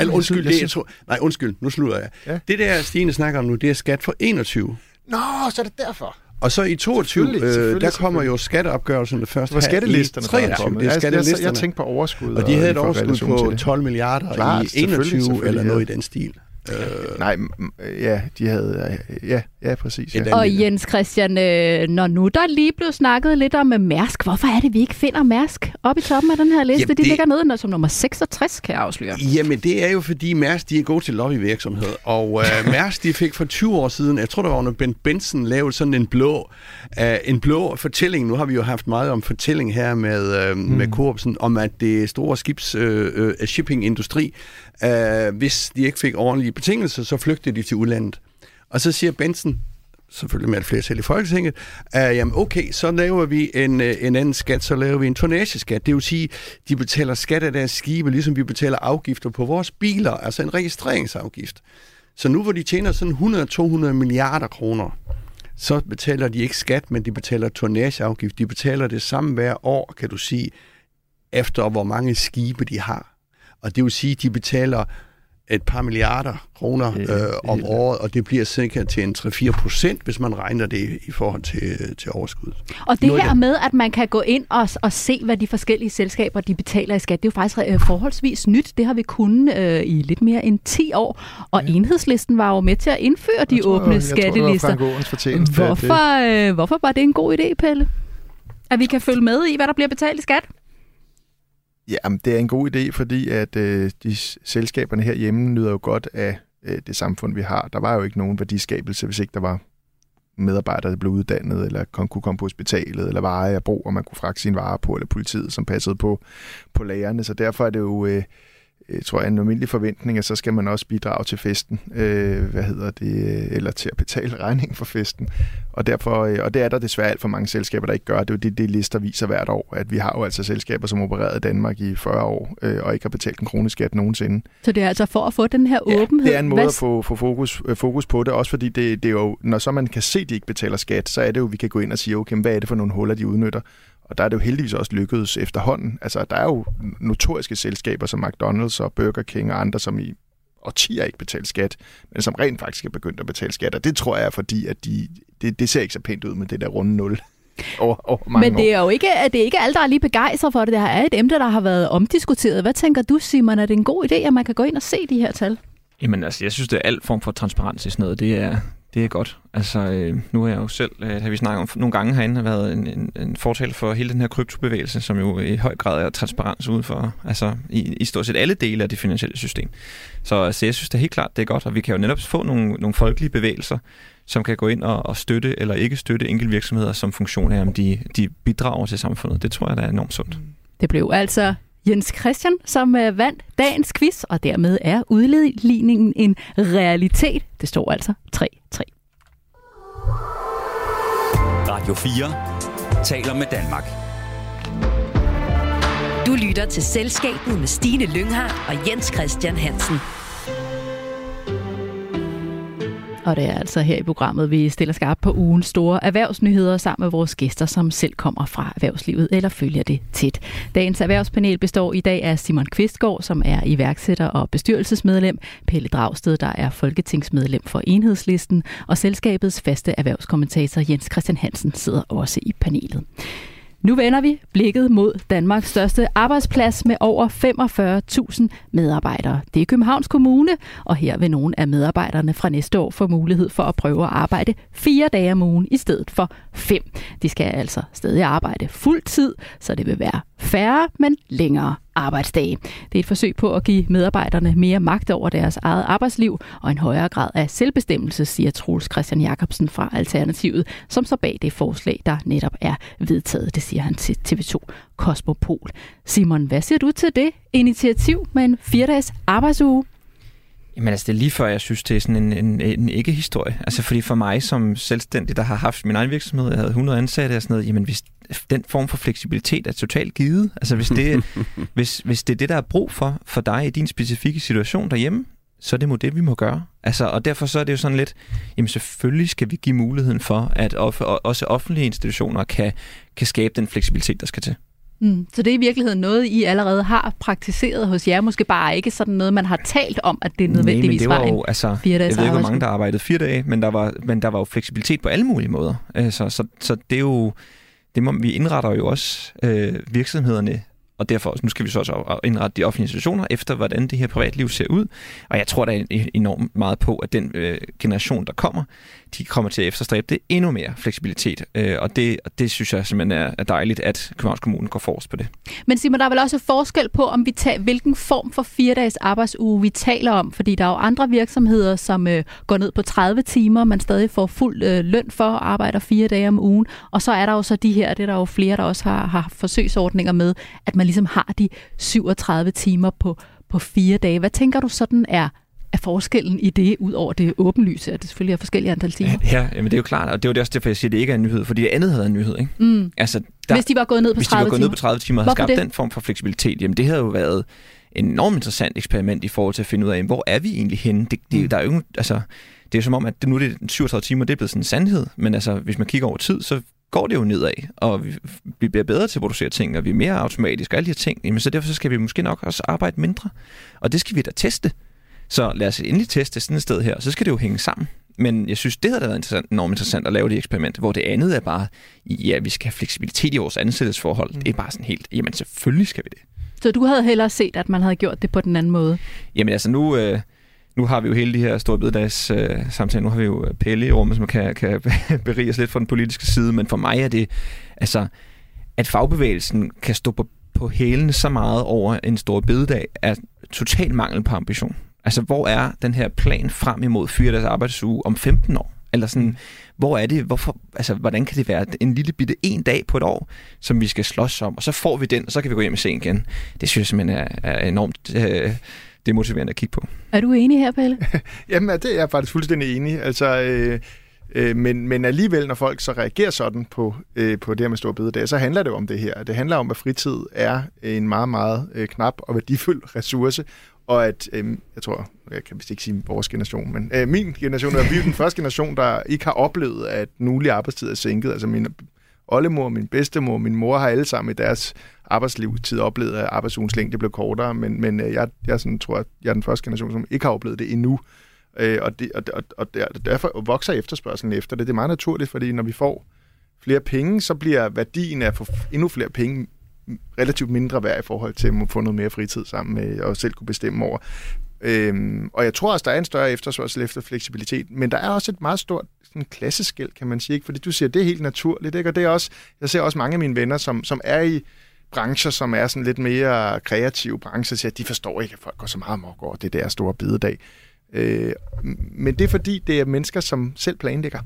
Eller Nå, undskyld, jeg det, jeg tror, nej, undskyld, nu slutter jeg. Ja. Det der, Stine snakker om nu, det er skat for 21. Nå, så er det derfor. Og så i 22, Selvfølgelig, øh, selvfølgelig, der kommer selvfølgelig. jo skatteopgørelserne først her skattelisterne, i der var 23. kommet. Det er Jeg- jeg, jeg, skattelisterne. jeg tænkte på overskud. og de havde et overskud på det. 12 milliarder Klart, i selvfølgelig, 21 selvfølgelig, eller ja. noget i den stil. Øh, Nej, ja, de havde... Ja, ja præcis. Ja. Og. Jens Christian, øh, når nu der lige blev snakket lidt om øh, Mærsk, hvorfor er det, vi ikke finder Mærsk oppe i toppen af den her liste? Jamen, de det- ligger nede som nummer 66, kan jeg afsløre. Jamen, det er jo fordi Mærsk, de er gode til lobbyvirksomhed. Og øh, [laughs] Mærsk, de fik for 20 år siden, jeg tror, det var under Ben Benson, lavet sådan en blå, øh, en blå fortælling. Nu har vi jo haft meget om fortælling her med, øh, mm. med Coopsen, om at det store skibs øh, øh, shippingindustri, øh, hvis de ikke fik ordentlige betingelser, så flygtede de til udlandet. Og så siger Benson, selvfølgelig med et flertal i Folketinget, at jamen okay, så laver vi en, øh, en anden skat, så laver vi en tonnageskat. Det vil sige, de betaler skat af deres skibe, ligesom vi betaler afgifter på vores biler, altså en registreringsafgift. Så nu hvor de tjener sådan 100-200 milliarder kroner, så betaler de ikke skat, men de betaler tonnageafgift. De betaler det samme hver år, kan du sige, efter hvor mange skibe de har. Og det vil sige, de betaler et par milliarder kroner øh, om året, og det bliver sikkert til en 3-4 procent, hvis man regner det i forhold til, til overskud. Og det Noget her det. med, at man kan gå ind og, og se, hvad de forskellige selskaber de betaler i skat, det er jo faktisk øh, forholdsvis nyt. Det har vi kunnet øh, i lidt mere end 10 år. Og ja. enhedslisten var jo med til at indføre de Jeg tror, åbne jeg tror, det var skattelister. Fortjeneste. at Hvorfor, øh, hvorfor var det en god idé, Pelle? At vi kan følge med i, hvad der bliver betalt i skat? Jamen, det er en god idé, fordi at øh, de selskaberne herhjemme nyder jo godt af øh, det samfund, vi har. Der var jo ikke nogen værdiskabelse, hvis ikke der var medarbejdere, der blev uddannet, eller kunne komme på hospitalet, eller varer af brug, og man kunne fragte sine varer på, eller politiet, som passede på, på lagerne. Så derfor er det jo, øh, jeg tror jeg, en almindelig forventning, at så skal man også bidrage til festen, øh, hvad hedder det, eller til at betale regningen for festen. Og, derfor, øh, og det er der desværre alt for mange selskaber, der ikke gør. Det er jo det, det lister viser hvert år, at vi har jo altså selskaber, som opereret i Danmark i 40 år, øh, og ikke har betalt en kroneskat nogensinde. Så det er altså for at få den her åbenhed. Det er en måde Hvad at få, få fokus, øh, fokus på det, også fordi det, det er jo, når så man kan se, at de ikke betaler skat, så er det jo, vi kan gå ind og sige, okay, hvad er det for nogle huller, de udnytter? Og der er det jo heldigvis også lykkedes efterhånden. Altså, der er jo notoriske selskaber som McDonald's og Burger King og andre, som i årtier ikke betaler skat, men som rent faktisk er begyndt at betale skat. Og det tror jeg er fordi, at de, det, det ser ikke så pænt ud med det der runde nul [laughs] over, over mange Men det år. er jo ikke, det er ikke alle, der er lige begejstret for det. Det her er et emne, der har været omdiskuteret. Hvad tænker du, Simon? Er det en god idé, at man kan gå ind og se de her tal? Jamen altså, jeg synes, det er alt form for transparens i sådan noget. Det er, det er godt. Altså, øh, nu har jeg jo selv, øh, har vi snakket om nogle gange herinde, har været en, en, en fortal for hele den her kryptobevægelse, som jo i høj grad er transparens ud for, altså i, i stort set alle dele af det finansielle system. Så altså, jeg synes det helt klart, det er godt, og vi kan jo netop få nogle, nogle folkelige bevægelser, som kan gå ind og, og støtte eller ikke støtte enkelte virksomheder som funktion af, om de, de bidrager til samfundet. Det tror jeg, der er enormt sundt. Det blev altså Jens Christian, som øh, vandt dagens quiz, og dermed er udligningen en realitet. Det står altså 3-3. Radio 4 taler med Danmark. Du lytter til Selskabet med Stine Lynghardt og Jens Christian Hansen. Og det er altså her i programmet, vi stiller skarpt på ugens store erhvervsnyheder sammen med vores gæster, som selv kommer fra erhvervslivet eller følger det tæt. Dagens erhvervspanel består i dag af Simon Kvistgaard, som er iværksætter og bestyrelsesmedlem, Pelle Dragsted, der er folketingsmedlem for Enhedslisten, og selskabets faste erhvervskommentator Jens Christian Hansen sidder også i panelet. Nu vender vi blikket mod Danmarks største arbejdsplads med over 45.000 medarbejdere. Det er Københavns Kommune, og her vil nogle af medarbejderne fra næste år få mulighed for at prøve at arbejde fire dage om ugen i stedet for fem. De skal altså stadig arbejde fuld tid, så det vil være færre, men længere arbejdsdage. Det er et forsøg på at give medarbejderne mere magt over deres eget arbejdsliv og en højere grad af selvbestemmelse, siger Troels Christian Jacobsen fra Alternativet, som så bag det forslag, der netop er vedtaget. Det siger han til TV2 Kosmopol. Simon, hvad siger du til det initiativ med en fire-dages arbejdsuge? Jamen altså, det er lige før, jeg synes, det er sådan en, en, en ikke-historie. Altså, fordi for mig som selvstændig, der har haft min egen virksomhed, jeg havde 100 ansatte og sådan noget, jamen hvis den form for fleksibilitet er totalt givet, altså hvis det, [laughs] hvis, hvis det er det, der er brug for, for dig i din specifikke situation derhjemme, så er det må det, vi må gøre. Altså, og derfor så er det jo sådan lidt, jamen selvfølgelig skal vi give muligheden for, at off- også offentlige institutioner kan, kan skabe den fleksibilitet, der skal til. Mm. Så det er i virkeligheden noget, I allerede har praktiseret hos jer. Måske bare ikke sådan noget, man har talt om, at det nødvendigvis Nej, men det var, var jo, en altså, fire Jeg dages ved ikke, hvor mange, der arbejdede fire dage, men der var, men der var jo fleksibilitet på alle mulige måder. Altså, så, så det er jo... Det må, vi indretter jo også øh, virksomhederne og derfor nu skal vi så også indrette de offentlige institutioner efter, hvordan det her privatliv ser ud. Og jeg tror da enormt meget på, at den øh, generation, der kommer, de kommer til at efterstræbe det endnu mere fleksibilitet. Øh, og, det, og det synes jeg simpelthen er, er dejligt, at Københavns Kommune går forrest på det. Men Simon, der er vel også forskel på, om vi tager, hvilken form for fire dages arbejdsuge vi taler om. Fordi der er jo andre virksomheder, som øh, går ned på 30 timer, man stadig får fuld øh, løn for og arbejder fire dage om ugen. Og så er der jo så de her, det er der jo flere, der også har, har forsøgsordninger med, at man ligesom har de 37 timer på, på fire dage. Hvad tænker du sådan er, er forskellen i det, ud over det åbenlyse, at det selvfølgelig er forskellige antal timer? Ja, jamen det er jo klart, og det er jo også derfor, jeg siger, at det ikke er en nyhed, fordi det andet havde en nyhed. Ikke? Mm. Altså, der, hvis de var gået ned på hvis 30 de var gået timer. ned på 30 timer og havde skabt det? den form for fleksibilitet, jamen det havde jo været en enormt interessant eksperiment i forhold til at finde ud af, hvor er vi egentlig henne? Det, det, mm. der er jo, altså, det er som om, at det, nu er det 37 timer, det er blevet sådan en sandhed, men altså, hvis man kigger over tid, så går det jo nedad, og vi, vi bliver bedre til at producere ting, og vi er mere automatiske og alle de her ting, jamen så derfor så skal vi måske nok også arbejde mindre. Og det skal vi da teste. Så lad os endelig teste sådan et sted her, så skal det jo hænge sammen. Men jeg synes, det havde været interessant, enormt interessant at lave det eksperiment, hvor det andet er bare, ja, vi skal have fleksibilitet i vores ansættelsesforhold. Mm. Det er bare sådan helt, jamen selvfølgelig skal vi det. Så du havde hellere set, at man havde gjort det på den anden måde? Jamen altså nu, øh, nu har vi jo hele de her store bededags øh, samtaler. Nu har vi jo Pelle i rummet, som kan, kan [laughs] berige os lidt fra den politiske side. Men for mig er det, altså, at fagbevægelsen kan stå på, på hælene så meget over en stor bededag, er total mangel på ambition. Altså, hvor er den her plan frem imod fyre deres arbejdsuge om 15 år? Eller sådan, hvor er det, hvorfor, altså, hvordan kan det være en lille bitte en dag på et år, som vi skal slås om, og så får vi den, og så kan vi gå hjem i seng igen. Det synes jeg simpelthen er, er enormt øh, demotiverende at kigge på. Er du enig her, Pelle? [laughs] Jamen, det er jeg faktisk fuldstændig enig. Altså, øh, øh, men, men alligevel, når folk så reagerer sådan på, øh, på det her med store bededag, så handler det jo om det her. Det handler om, at fritid er en meget, meget øh, knap og værdifuld [laughs] ressource, og at, øh, jeg tror, jeg kan vist ikke sige vores generation, men øh, min generation, er vi er den første generation, der ikke har oplevet, at den ugenlige arbejdstid er sænket. Altså min oldemor, min bedstemor, min mor har alle sammen i deres arbejdslivstid oplevet, at arbejdsugens længde blev kortere, men, men øh, jeg, jeg sådan, tror, at jeg er den første generation, som ikke har oplevet det endnu. Øh, og, det, og, og, og derfor vokser efterspørgselen efter det. Det er meget naturligt, fordi når vi får flere penge, så bliver værdien af at få endnu flere penge relativt mindre værd i forhold til at få noget mere fritid sammen med og selv kunne bestemme over. Øhm, og jeg tror også, der er en større efterspørgsel efter fleksibilitet, men der er også et meget stort sådan klasseskæld, kan man sige, ikke? fordi du siger, det er helt naturligt, ikke? og det er også, jeg ser også mange af mine venner, som, som er i brancher, som er sådan lidt mere kreative brancher, siger, at de forstår ikke, at folk går så meget amok over det der store bidedag. Øh, men det er fordi, det er mennesker, som selv planlægger.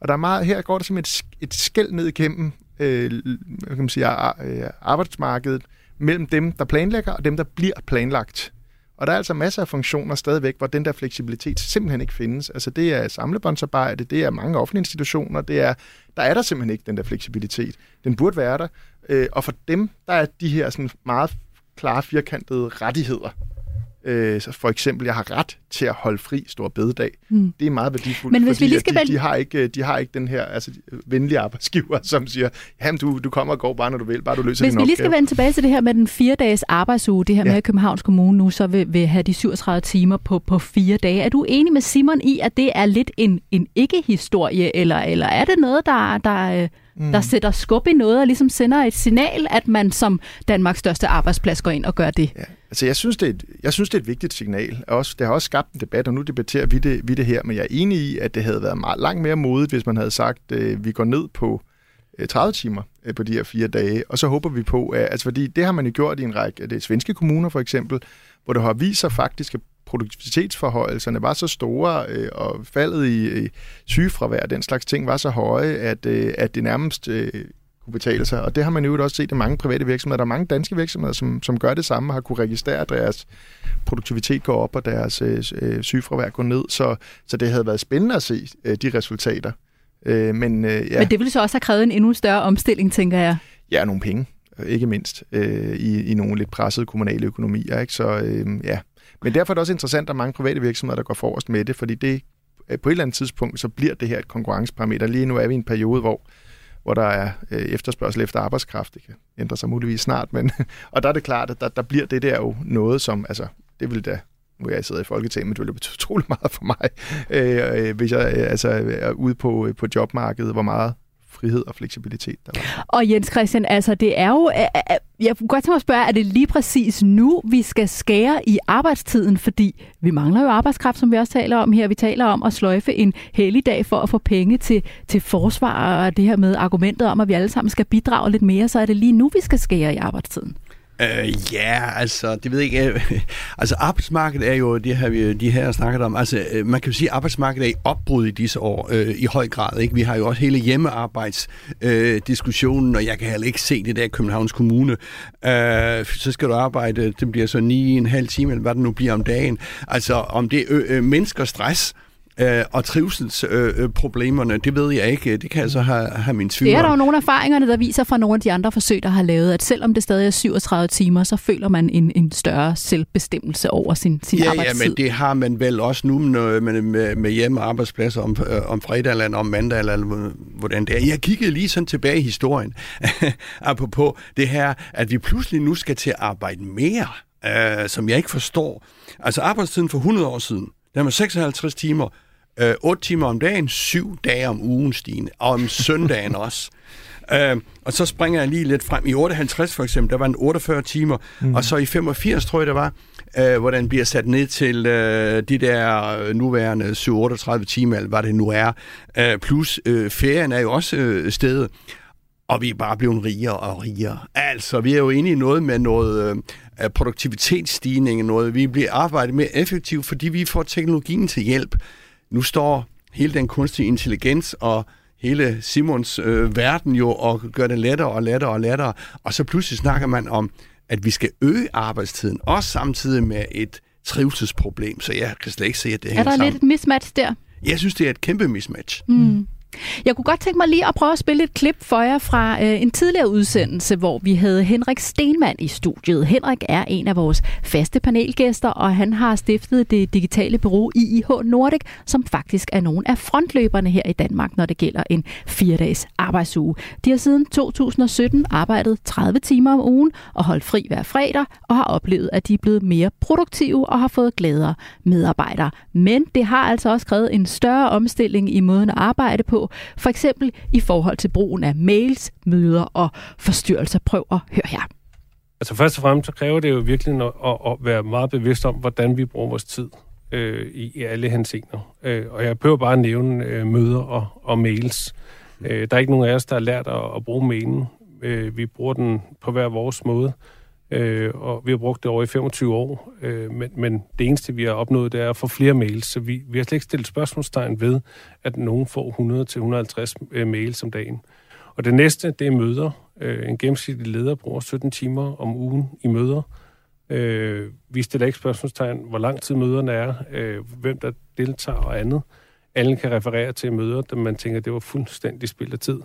Og der er meget, her går der som et, et skæld ned igennem øh, kan man sige, øh, arbejdsmarkedet mellem dem, der planlægger, og dem, der bliver planlagt. Og der er altså masser af funktioner stadigvæk, hvor den der fleksibilitet simpelthen ikke findes. Altså det er samlebåndsarbejde, det er mange offentlige institutioner, det er, der er der simpelthen ikke den der fleksibilitet. Den burde være der. Øh, og for dem, der er de her sådan meget klare, firkantede rettigheder. Øh, så for eksempel, jeg har ret til at holde fri stor bededag. Mm. Det er meget værdifuldt, Men hvis fordi vi lige skal de, de, har ikke, de har ikke den her altså, venlige arbejdsgiver, [laughs] som siger, jamen du, du kommer og går bare, når du vil, bare du løser Hvis din vi lige opgave. skal vende tilbage til det her med den fire dages arbejdsuge, det her ja. med, at Københavns Kommune nu så vil, vil have de 37 timer på, på fire dage. Er du enig med Simon i, at det er lidt en, en ikke-historie, eller, eller er det noget, der, der, mm. der sætter skub i noget og ligesom sender et signal, at man som Danmarks største arbejdsplads går ind og gør det? Ja. Altså, jeg synes, det er et, jeg synes, det er et vigtigt signal. Også, det har også skabt en debat, og nu debatterer vi det, vi det her, men jeg er enig i, at det havde været meget langt mere modigt, hvis man havde sagt, at øh, vi går ned på øh, 30 timer øh, på de her fire dage, og så håber vi på, at, altså fordi det har man jo gjort i en række af det svenske kommuner for eksempel, hvor det har vist sig faktisk, at produktivitetsforhøjelserne var så store, øh, og faldet i, i sygefravær den slags ting var så høje, at, øh, at det nærmest øh, kunne betale sig. Og det har man jo også set i mange private virksomheder. Der er mange danske virksomheder, som, som gør det samme, har kunne registrere, at deres produktivitet går op, og deres øh, sygefravær går ned. Så, så det havde været spændende at se øh, de resultater. Øh, men, øh, ja. men det ville så også have krævet en endnu større omstilling, tænker jeg. Ja, nogle penge, ikke mindst, øh, i, i nogle lidt pressede kommunale økonomier. Ikke? Så øh, ja, men derfor er det også interessant, at mange private virksomheder, der går forrest med det, fordi det øh, på et eller andet tidspunkt, så bliver det her et konkurrenceparameter. Lige nu er vi i en periode, hvor hvor der er øh, efterspørgsel efter arbejdskraft. Det kan ændre sig muligvis snart, men [laughs] og der er det klart, at der, der bliver det der jo noget, som, altså, det vil da nu jeg sidder i Folketinget, men det ville betyde [laughs] utrolig meget for mig, øh, øh, hvis jeg øh, altså, er ude på, øh, på jobmarkedet, hvor meget frihed og fleksibilitet der var. Og Jens Christian, altså det er jo, jeg kunne godt tænke mig at spørge, er det lige præcis nu, vi skal skære i arbejdstiden, fordi vi mangler jo arbejdskraft, som vi også taler om her. Vi taler om at sløjfe en helligdag for at få penge til, til forsvar, og det her med argumentet om, at vi alle sammen skal bidrage lidt mere, så er det lige nu, vi skal skære i arbejdstiden. Øh, ja, altså, det ved jeg ikke. Øh, [laughs] altså, arbejdsmarkedet er jo, det har vi de her snakket om, altså, øh, man kan jo sige, at arbejdsmarkedet er i opbrud i disse år, øh, i høj grad, ikke? Vi har jo også hele hjemmearbejdsdiskussionen, øh, og jeg kan heller ikke se det der i Københavns Kommune. Øh, så skal du arbejde, det bliver så ni en halv time, eller hvad det nu bliver om dagen. Altså, om det øh, øh, mennesker stress, Øh, og trivselsproblemerne, øh, det ved jeg ikke. Det kan jeg så have, have min tvivl Det er der jo nogle erfaringerne, der viser fra nogle af de andre forsøg, der har lavet, at selvom det stadig er 37 timer, så føler man en, en større selvbestemmelse over sin, sin ja, arbejdstid. Ja, men det har man vel også nu med, med, med hjemme- og arbejdspladser om, øh, om fredag eller om mandag, eller hvordan det er. Jeg kiggede lige sådan tilbage i historien, [laughs] apropos det her, at vi pludselig nu skal til at arbejde mere, øh, som jeg ikke forstår. Altså arbejdstiden for 100 år siden, den var 56 timer, Øh, 8 timer om dagen, 7 dage om ugen, Stine. Og om søndagen [laughs] også. Øh, og så springer jeg lige lidt frem. I 58 for eksempel, der var en 48 timer. Mm. Og så i 85, tror jeg, det var, øh, hvor den bliver sat ned til øh, de der nuværende 7-38 timer, eller hvad det nu er. Øh, plus øh, ferien er jo også øh, stedet. Og vi er bare blevet rigere og rigere. Altså, vi er jo inde i noget med noget øh, produktivitetsstigning, noget vi bliver arbejdet mere effektivt, fordi vi får teknologien til hjælp nu står hele den kunstige intelligens og hele Simons øh, verden jo og gør det lettere og lettere og lettere. Og så pludselig snakker man om, at vi skal øge arbejdstiden, også samtidig med et trivselsproblem. Så jeg kan slet ikke se, at det hænger sammen. Er der sammen. lidt et mismatch der? Jeg synes, det er et kæmpe mismatch. Mm. Jeg kunne godt tænke mig lige at prøve at spille et klip for jer fra øh, en tidligere udsendelse, hvor vi havde Henrik Stenmann i studiet. Henrik er en af vores faste panelgæster, og han har stiftet det digitale bureau IIH Nordic, som faktisk er nogle af frontløberne her i Danmark, når det gælder en fire-dages arbejdsuge. De har siden 2017 arbejdet 30 timer om ugen og holdt fri hver fredag, og har oplevet, at de er blevet mere produktive og har fået glædere medarbejdere. Men det har altså også krævet en større omstilling i måden at arbejde på, for eksempel i forhold til brugen af mails, møder og forstyrrelser. Prøv at høre her. Altså først og fremmest så kræver det jo virkelig at, at være meget bevidst om, hvordan vi bruger vores tid øh, i, i alle henseender. Øh, og jeg behøver bare at nævne øh, møder og, og mails. Øh, der er ikke nogen af os, der har lært at, at bruge mailen. Øh, vi bruger den på hver vores måde. Øh, øh, og vi har brugt det over i 25 år, øh, men, men det eneste, vi har opnået, det er at få flere mails. Så vi, vi har slet ikke stillet spørgsmålstegn ved, at nogen får 100-150 øh, mails om dagen. Og det næste, det er møder. Øh, en gennemsnitlig leder bruger 17 timer om ugen i møder. Øh, vi stiller ikke spørgsmålstegn, hvor lang tid møderne er, øh, hvem der deltager og andet. Alle kan referere til møder, da man tænker, det var fuldstændig spild af tid.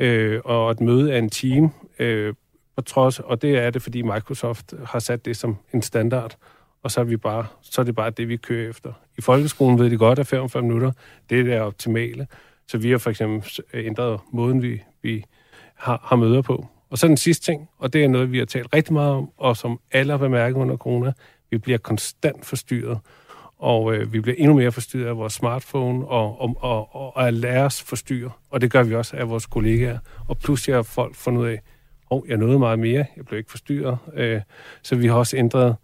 Øh, og et møde af en time øh, og trods, og det er det, fordi Microsoft har sat det som en standard, og så er, vi bare, så er det bare det, vi kører efter. I folkeskolen ved de godt, at 45 minutter, det er det optimale. Så vi har for eksempel øh, ændret måden, vi, vi har, har møder på. Og så den sidste ting, og det er noget, vi har talt rigtig meget om, og som alle har bemærket under corona, vi bliver konstant forstyrret. Og øh, vi bliver endnu mere forstyrret af vores smartphone og, og, og, og af lærers forstyrre. Og det gør vi også af vores kollegaer. Og pludselig har folk fundet ud af, oh, jeg nåede meget mere, jeg blev ikke forstyrret. Øh, så vi har også ændret,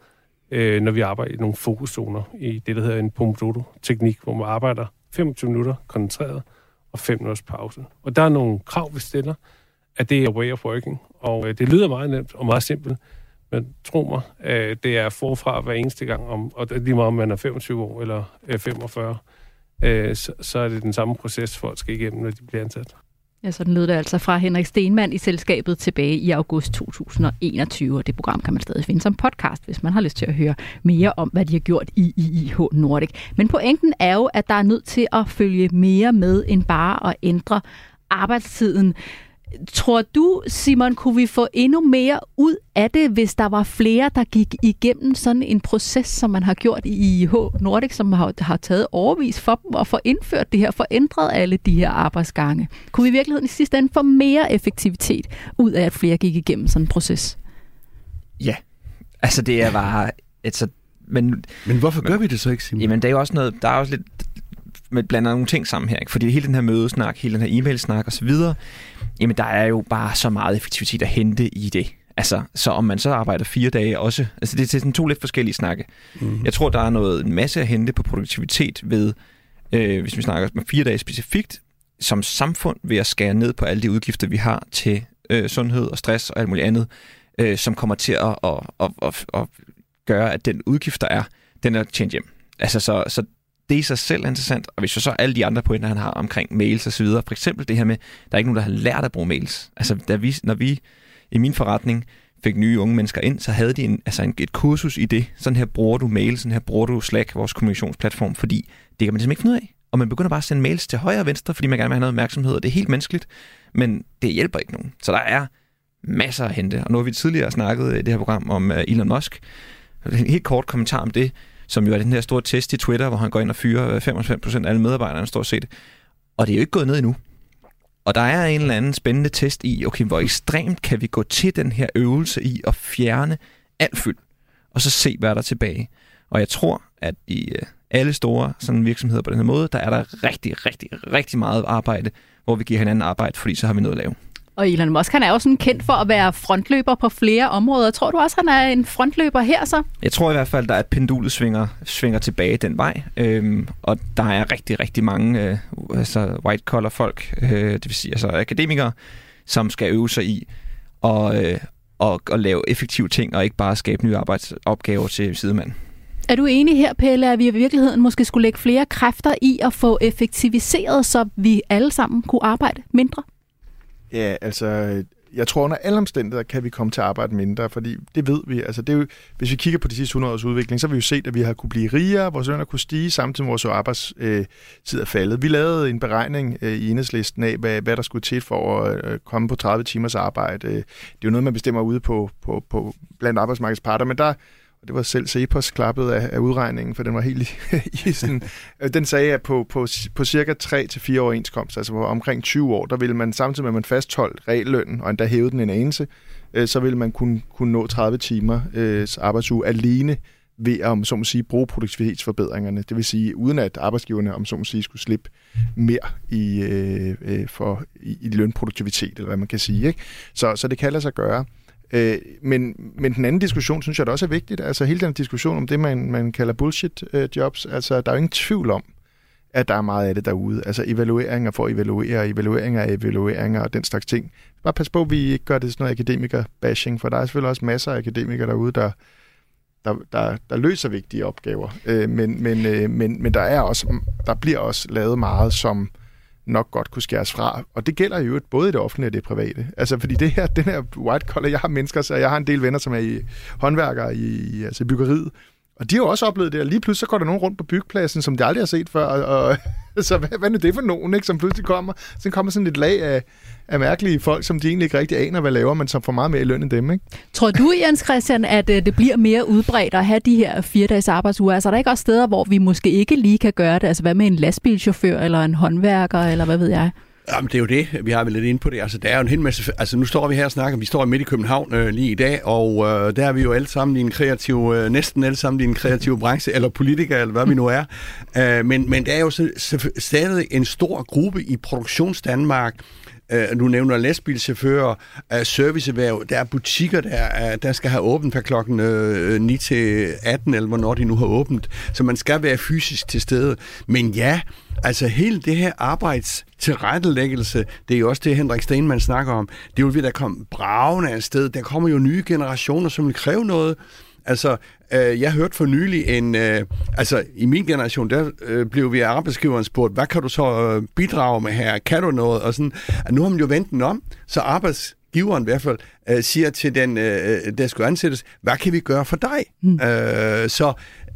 øh, når vi arbejder i nogle fokuszoner, i det, der hedder en Pomodoro-teknik, hvor man arbejder 25 minutter koncentreret og 5 minutters pause. Og der er nogle krav, vi stiller, at det er way of working. Og øh, det lyder meget nemt og meget simpelt, men tro mig, øh, det er forfra hver eneste gang, om, og det lige meget om man er 25 år eller øh, 45, øh, så, så er det den samme proces, folk skal igennem, når de bliver ansat. Ja, sådan lød det altså fra Henrik Stenmann i selskabet tilbage i august 2021, og det program kan man stadig finde som podcast, hvis man har lyst til at høre mere om, hvad de har gjort i IIH Nordic. Men pointen er jo, at der er nødt til at følge mere med end bare at ændre arbejdstiden. Tror du, Simon, kunne vi få endnu mere ud af det, hvis der var flere, der gik igennem sådan en proces, som man har gjort i IH Nordic, som har, har taget overvis for dem at få indført det her, få ændret alle de her arbejdsgange? Kunne vi i virkeligheden i sidste ende få mere effektivitet ud af, at flere gik igennem sådan en proces? Ja. Altså, det er bare... Altså, men, Men hvorfor gør vi det så ikke, Simon? Jamen, der er jo også noget, der er også lidt, med blander nogle ting sammen her, ikke? fordi hele den her mødesnak, hele den her e-mail-snak osv., jamen der er jo bare så meget effektivitet at hente i det. Altså, så om man så arbejder fire dage også, altså det er sådan to lidt forskellige snakke. Mm. Jeg tror, der er noget en masse at hente på produktivitet ved, øh, hvis vi snakker med fire dage specifikt, som samfund ved at skære ned på alle de udgifter, vi har til øh, sundhed og stress og alt muligt andet, øh, som kommer til at, at, at, at, at gøre, at den udgift, der er, den er tjent hjem. Altså, så, så det i sig selv er interessant, og hvis vi så alle de andre pointer, han har omkring mails og så videre, for eksempel det her med, der er ikke nogen, der har lært at bruge mails. Altså, da vi, når vi i min forretning fik nye unge mennesker ind, så havde de en, altså en, et kursus i det. Sådan her bruger du mail, sådan her bruger du Slack, vores kommunikationsplatform, fordi det kan man simpelthen ikke finde ud af. Og man begynder bare at sende mails til højre og venstre, fordi man gerne vil have noget opmærksomhed, og det er helt menneskeligt, men det hjælper ikke nogen. Så der er masser at hente. Og nu har vi tidligere snakket i det her program om øh, Elon Musk. En helt kort kommentar om det som jo er den her store test i Twitter, hvor han går ind og fyrer øh, 95% af alle medarbejderne stort set. Og det er jo ikke gået ned endnu. Og der er en eller anden spændende test i, okay, hvor ekstremt kan vi gå til den her øvelse i at fjerne alt fyld, og så se, hvad der tilbage. Og jeg tror, at i øh, alle store sådan virksomheder på den her måde, der er der rigtig, rigtig, rigtig meget arbejde, hvor vi giver hinanden arbejde, fordi så har vi noget at lave. Og Elon Musk, han er jo sådan kendt for at være frontløber på flere områder. Tror du også, han er en frontløber her så? Jeg tror i hvert fald, der er et pendulet svinger, svinger tilbage den vej. Øhm, og der er rigtig, rigtig mange øh, altså white collar folk, øh, det vil sige altså akademikere, som skal øve sig i at, øh, og, og lave effektive ting, og ikke bare skabe nye arbejdsopgaver til sidemanden. Er du enig her, Pelle, at vi i virkeligheden måske skulle lægge flere kræfter i at få effektiviseret, så vi alle sammen kunne arbejde mindre? Ja, altså, jeg tror under alle omstændigheder kan vi komme til at arbejde mindre, fordi det ved vi. Altså, det er jo, hvis vi kigger på de sidste 100 års udvikling, så har vi jo set, at vi har kunne blive rigere, vores løn har kunne stige, samtidig med vores arbejdstid er faldet. Vi lavede en beregning øh, i enhedslisten af, hvad, hvad der skulle til for at øh, komme på 30 timers arbejde. Øh, det er jo noget, man bestemmer ude på, på, på blandt arbejdsmarkedsparter, men der det var selv Cepos klappet af, af udregningen, for den var helt i, [laughs] i sådan... Øh, den sagde, at på, på, på cirka 3-4 overenskomst, altså på omkring 20 år, der ville man samtidig med, at man fastholdt reallønnen, og endda hævede den en anelse, øh, så ville man kunne, kunne nå 30 timer øh, arbejdsuge alene ved at, om så må sige, bruge produktivitetsforbedringerne. Det vil sige, uden at arbejdsgiverne, om så må sige, skulle slippe mere i, øh, øh for, i, i lønproduktivitet, eller hvad man kan sige. Ikke? Så, så det kan lade sig gøre. Øh, men, men den anden diskussion, synes jeg der også er vigtigt. Altså hele den diskussion om det, man, man kalder bullshit-jobs. Øh, altså der er jo ingen tvivl om, at der er meget af det derude. Altså evalueringer for at evaluere, evalueringer af evalueringer og den slags ting. Bare pas på, at vi ikke gør det sådan noget akademiker-bashing, for der er selvfølgelig også masser af akademikere derude, der, der, der, der løser vigtige opgaver. Øh, men, men, øh, men, men der, er også, der bliver også lavet meget, som nok godt kunne skæres fra. Og det gælder jo både i det offentlige og det private. Altså, fordi det her, den her white collar, jeg har mennesker, så jeg har en del venner, som er i håndværkere i, altså byggeriet, og de har jo også oplevet det, og lige pludselig så går der nogen rundt på byggepladsen, som de aldrig har set før, og, og [laughs] så hvad, hvad er det for nogen, ikke, som pludselig kommer? Så kommer sådan et lag af, af mærkelige folk, som de egentlig ikke rigtig aner, hvad laver, men som får meget mere i løn end dem. Ikke? Tror du, Jens Christian, at øh, det bliver mere udbredt at have de her fire dages arbejdsuger? Altså er der ikke også steder, hvor vi måske ikke lige kan gøre det? Altså hvad med en lastbilchauffør eller en håndværker, eller hvad ved jeg? Jamen, det er jo det. Vi har vel lidt ind på det. Altså, der er jo en hel masse... Altså, nu står vi her og snakker. Vi står midt i København øh, lige i dag, og øh, der er vi jo alle sammen i en kreativ... Øh, næsten alle sammen i en kreativ branche, eller politikere, eller hvad vi nu er. Øh, men, men der er jo så, så, stadig en stor gruppe i produktionsdanmark, øh, nu nævner lastbilchauffører, øh, serviceerhverv, der er butikker, der, øh, der skal have åbent fra klokken øh, 9 til 18, eller hvornår de nu har åbent. Så man skal være fysisk til stede. Men ja, altså hele det her arbejdstilrettelæggelse, det er jo også det, Henrik Stenmann snakker om, det vil vi da komme bravende af sted. Der kommer jo nye generationer, som vil kræve noget. Altså, øh, jeg hørte for nylig en... Øh, altså, i min generation, der øh, blev vi af arbejdsgiveren spurgt, hvad kan du så øh, bidrage med her? Kan du noget? Og sådan, at nu har man jo vendt den om, så arbejdsgiveren i hvert fald øh, siger til den, øh, der skal ansættes, hvad kan vi gøre for dig? Mm. Øh, så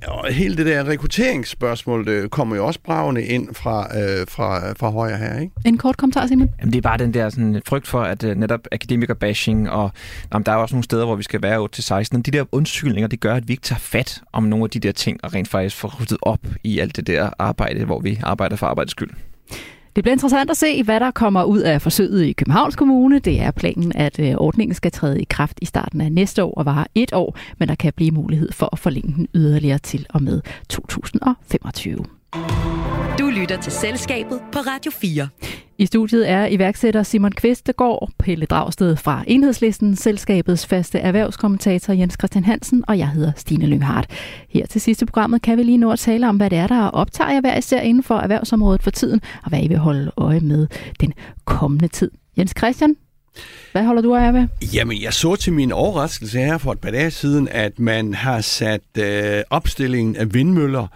og hele det der rekrutteringsspørgsmål det kommer jo også bravende ind fra, øh, fra, fra højre her, ikke? En kort kommentar, Simon. Jamen, det er bare den der sådan, frygt for, at uh, netop akademikerbashing, og jamen, der er også nogle steder, hvor vi skal være 8-16, og de der undskyldninger, det gør, at vi ikke tager fat om nogle af de der ting, og rent faktisk får ryddet op i alt det der arbejde, hvor vi arbejder for arbejdets skyld. Det bliver interessant at se, hvad der kommer ud af forsøget i Københavns Kommune. Det er planen, at øh, ordningen skal træde i kraft i starten af næste år og vare et år, men der kan blive mulighed for at forlænge den yderligere til og med 2025. Du lytter til Selskabet på Radio 4. I studiet er iværksætter Simon Kvistegård, Pelle Dragsted fra Enhedslisten, selskabets faste erhvervskommentator Jens Christian Hansen, og jeg hedder Stine Lynghardt. Her til sidste programmet kan vi lige nå at tale om, hvad det er, der optager jer hver især inden for erhvervsområdet for tiden, og hvad I vil holde øje med den kommende tid. Jens Christian, hvad holder du af med? Jamen, jeg så til min overraskelse her for et par dage siden, at man har sat øh, opstillingen af vindmøller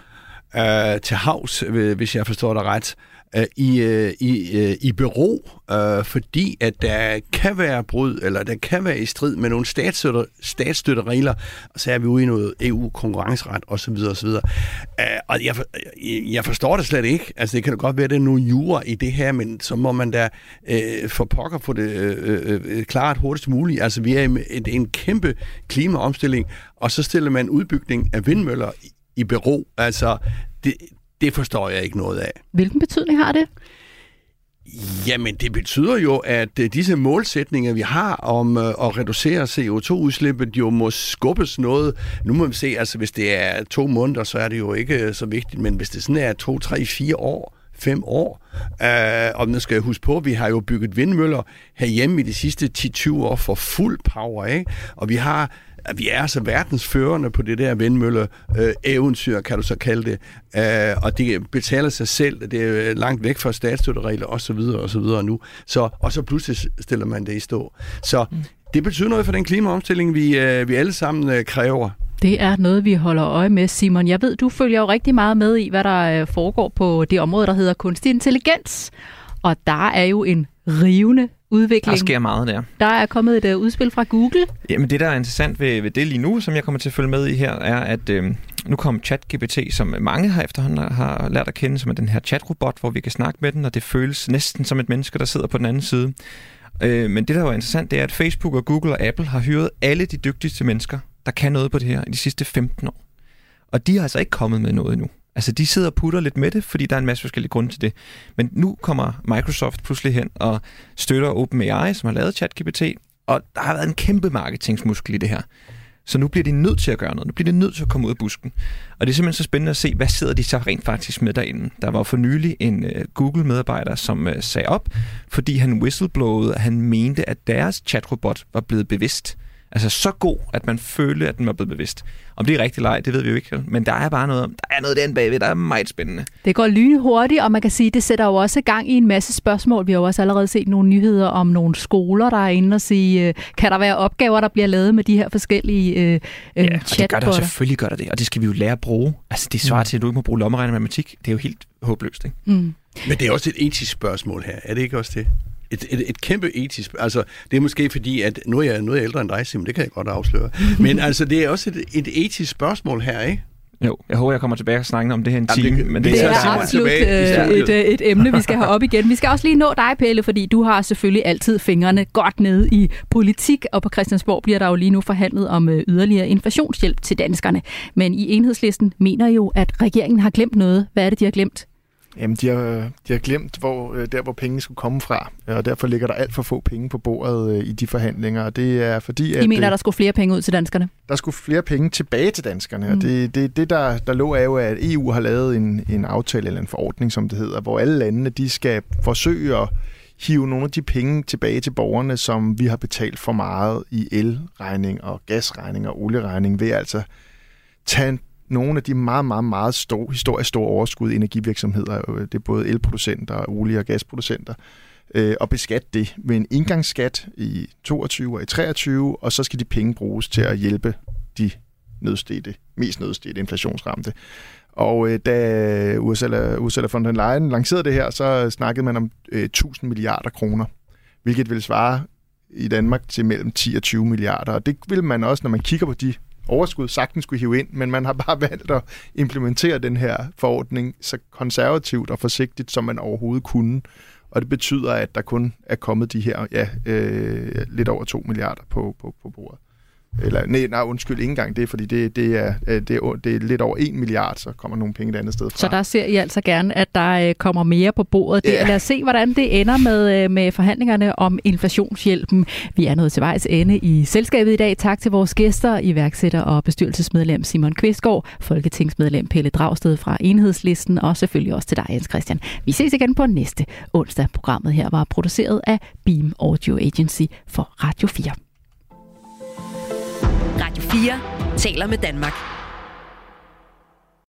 øh, til havs, hvis jeg forstår det ret, øh, i, øh, i, øh, i bero, øh, fordi at der kan være brud, eller der kan være i strid med nogle statsstøtte, statsstøtteregler, og så er vi ude i noget EU-konkurrenceret osv. osv. Øh, og jeg, øh, jeg forstår det slet ikke. Altså, det kan da godt være, at der er nogle jura i det her, men så må man da øh, for pokker få det øh, øh, øh klart hurtigst muligt. Altså, vi er i en, en kæmpe klimaomstilling, og så stiller man udbygning af vindmøller i, bero. Altså, det, det forstår jeg ikke noget af. Hvilken betydning har det? Jamen, det betyder jo, at øh, disse målsætninger, vi har om øh, at reducere CO2-udslippet, jo må skubbes noget. Nu må vi se, altså hvis det er to måneder, så er det jo ikke øh, så vigtigt, men hvis det sådan er to, tre, fire år, fem år. Øh, og nu skal jeg huske på, at vi har jo bygget vindmøller herhjemme i de sidste 10-20 år for fuld power, ikke? Og vi har at vi er altså verdensførende på det der vindmølle øh, eventyr, kan du så kalde det. Øh, og det betaler sig selv. Det er langt væk fra statsstøtteregler videre og så videre nu. Så, og så pludselig stiller man det i stå. Så mm. det betyder noget for den klimaomstilling, vi, øh, vi alle sammen øh, kræver. Det er noget, vi holder øje med, Simon. Jeg ved, du følger jo rigtig meget med i, hvad der øh, foregår på det område, der hedder kunstig intelligens. Og der er jo en rivende udvikling. Der sker meget der. Der er kommet et uh, udspil fra Google. Jamen det, der er interessant ved, ved det lige nu, som jeg kommer til at følge med i her, er, at øh, nu kom ChatGPT, som mange har efterhånden har lært at kende, som er den her chatrobot, hvor vi kan snakke med den, og det føles næsten som et menneske, der sidder på den anden side. Øh, men det, der var interessant, det er, at Facebook og Google og Apple har hyret alle de dygtigste mennesker, der kan noget på det her i de sidste 15 år. Og de har altså ikke kommet med noget endnu. Altså, de sidder og putter lidt med det, fordi der er en masse forskellige grunde til det. Men nu kommer Microsoft pludselig hen og støtter OpenAI, som har lavet ChatGPT, og der har været en kæmpe marketingsmuskel i det her. Så nu bliver de nødt til at gøre noget. Nu bliver de nødt til at komme ud af busken. Og det er simpelthen så spændende at se, hvad sidder de så rent faktisk med derinde. Der var for nylig en uh, Google-medarbejder, som uh, sagde op, fordi han whistleblowede, at han mente, at deres chatrobot var blevet bevidst. Altså så god, at man følte, at den var blevet bevidst. Om det er rigtig leg, det ved vi jo ikke. Men der er bare noget, der er noget den bagved, der er meget spændende. Det går lynhurtigt, og man kan sige, det sætter jo også gang i en masse spørgsmål. Vi har jo også allerede set nogle nyheder om nogle skoler, der er inde og sige, øh, kan der være opgaver, der bliver lavet med de her forskellige øh, ja, og det gør det, selvfølgelig gør det det, og det skal vi jo lære at bruge. Altså det svarer mm. til, at du ikke må bruge lommeregner matematik. Det er jo helt håbløst, ikke? Mm. Men det er også et etisk spørgsmål her, er det ikke også det? Et, et, et kæmpe etisk... Altså, det er måske fordi, at nu er jeg, nu er jeg ældre end dig, Simon, det kan jeg godt afsløre. [laughs] Men altså, det er også et, et etisk spørgsmål her, ikke? Jo, jeg håber, jeg kommer tilbage og snakker om det her en time. Jamen, det, men det, det er, er absolut tilbage. Øh, et, øh, et emne, vi skal have op igen. Vi skal også lige nå dig, Pelle, fordi du har selvfølgelig altid fingrene godt nede i politik, og på Christiansborg bliver der jo lige nu forhandlet om øh, yderligere inflationshjælp til danskerne. Men i enhedslisten mener jo, at regeringen har glemt noget. Hvad er det, de har glemt? Jamen, de har, de har glemt, hvor, øh, der hvor pengene skulle komme fra, og derfor ligger der alt for få penge på bordet øh, i de forhandlinger. Og det er fordi, at... I mener, at der skulle flere penge ud til danskerne? Der skulle flere penge tilbage til danskerne, mm. og det, det, det der, der lå er jo, at EU har lavet en, en aftale eller en forordning, som det hedder, hvor alle landene de skal forsøge at hive nogle af de penge tilbage til borgerne, som vi har betalt for meget i elregning og gasregning og olieregning, ved altså tage nogle af de meget, meget, meget store, historisk store overskud i energivirksomheder, øh, det er både elproducenter, olie- og gasproducenter, øh, og beskatte det med en indgangsskat i 22 og i 23, og så skal de penge bruges til at hjælpe de nødstede, mest nødstede inflationsramte. Og øh, da Ursula, Ursula von der Leyen lancerede det her, så snakkede man om øh, 1000 milliarder kroner, hvilket vil svare i Danmark til mellem 10 og 20 milliarder. Og det vil man også, når man kigger på de overskud sagtens skulle hive ind, men man har bare [laughs] valgt at implementere den her forordning så konservativt og forsigtigt, som man overhovedet kunne. Og det betyder, at der kun er kommet de her ja, øh, lidt over 2 milliarder på, på, på bordet. Eller, nej, nej, undskyld, ikke engang det, fordi det, det, er, øh, det, er, det er lidt over 1 milliard, så kommer nogle penge et andet sted fra. Så der ser I altså gerne, at der øh, kommer mere på bordet. Det, Ja. Lad os se, hvordan det ender med, øh, med forhandlingerne om inflationshjælpen. Vi er nået til vejs ende i selskabet i dag. Tak til vores gæster, iværksætter og bestyrelsesmedlem Simon Kvistgaard, folketingsmedlem Pelle Dragsted fra Enhedslisten, og selvfølgelig også til dig, Jens Christian. Vi ses igen på næste onsdag. Programmet her var produceret af Beam Audio Agency for Radio 4. 4 taler med Danmark.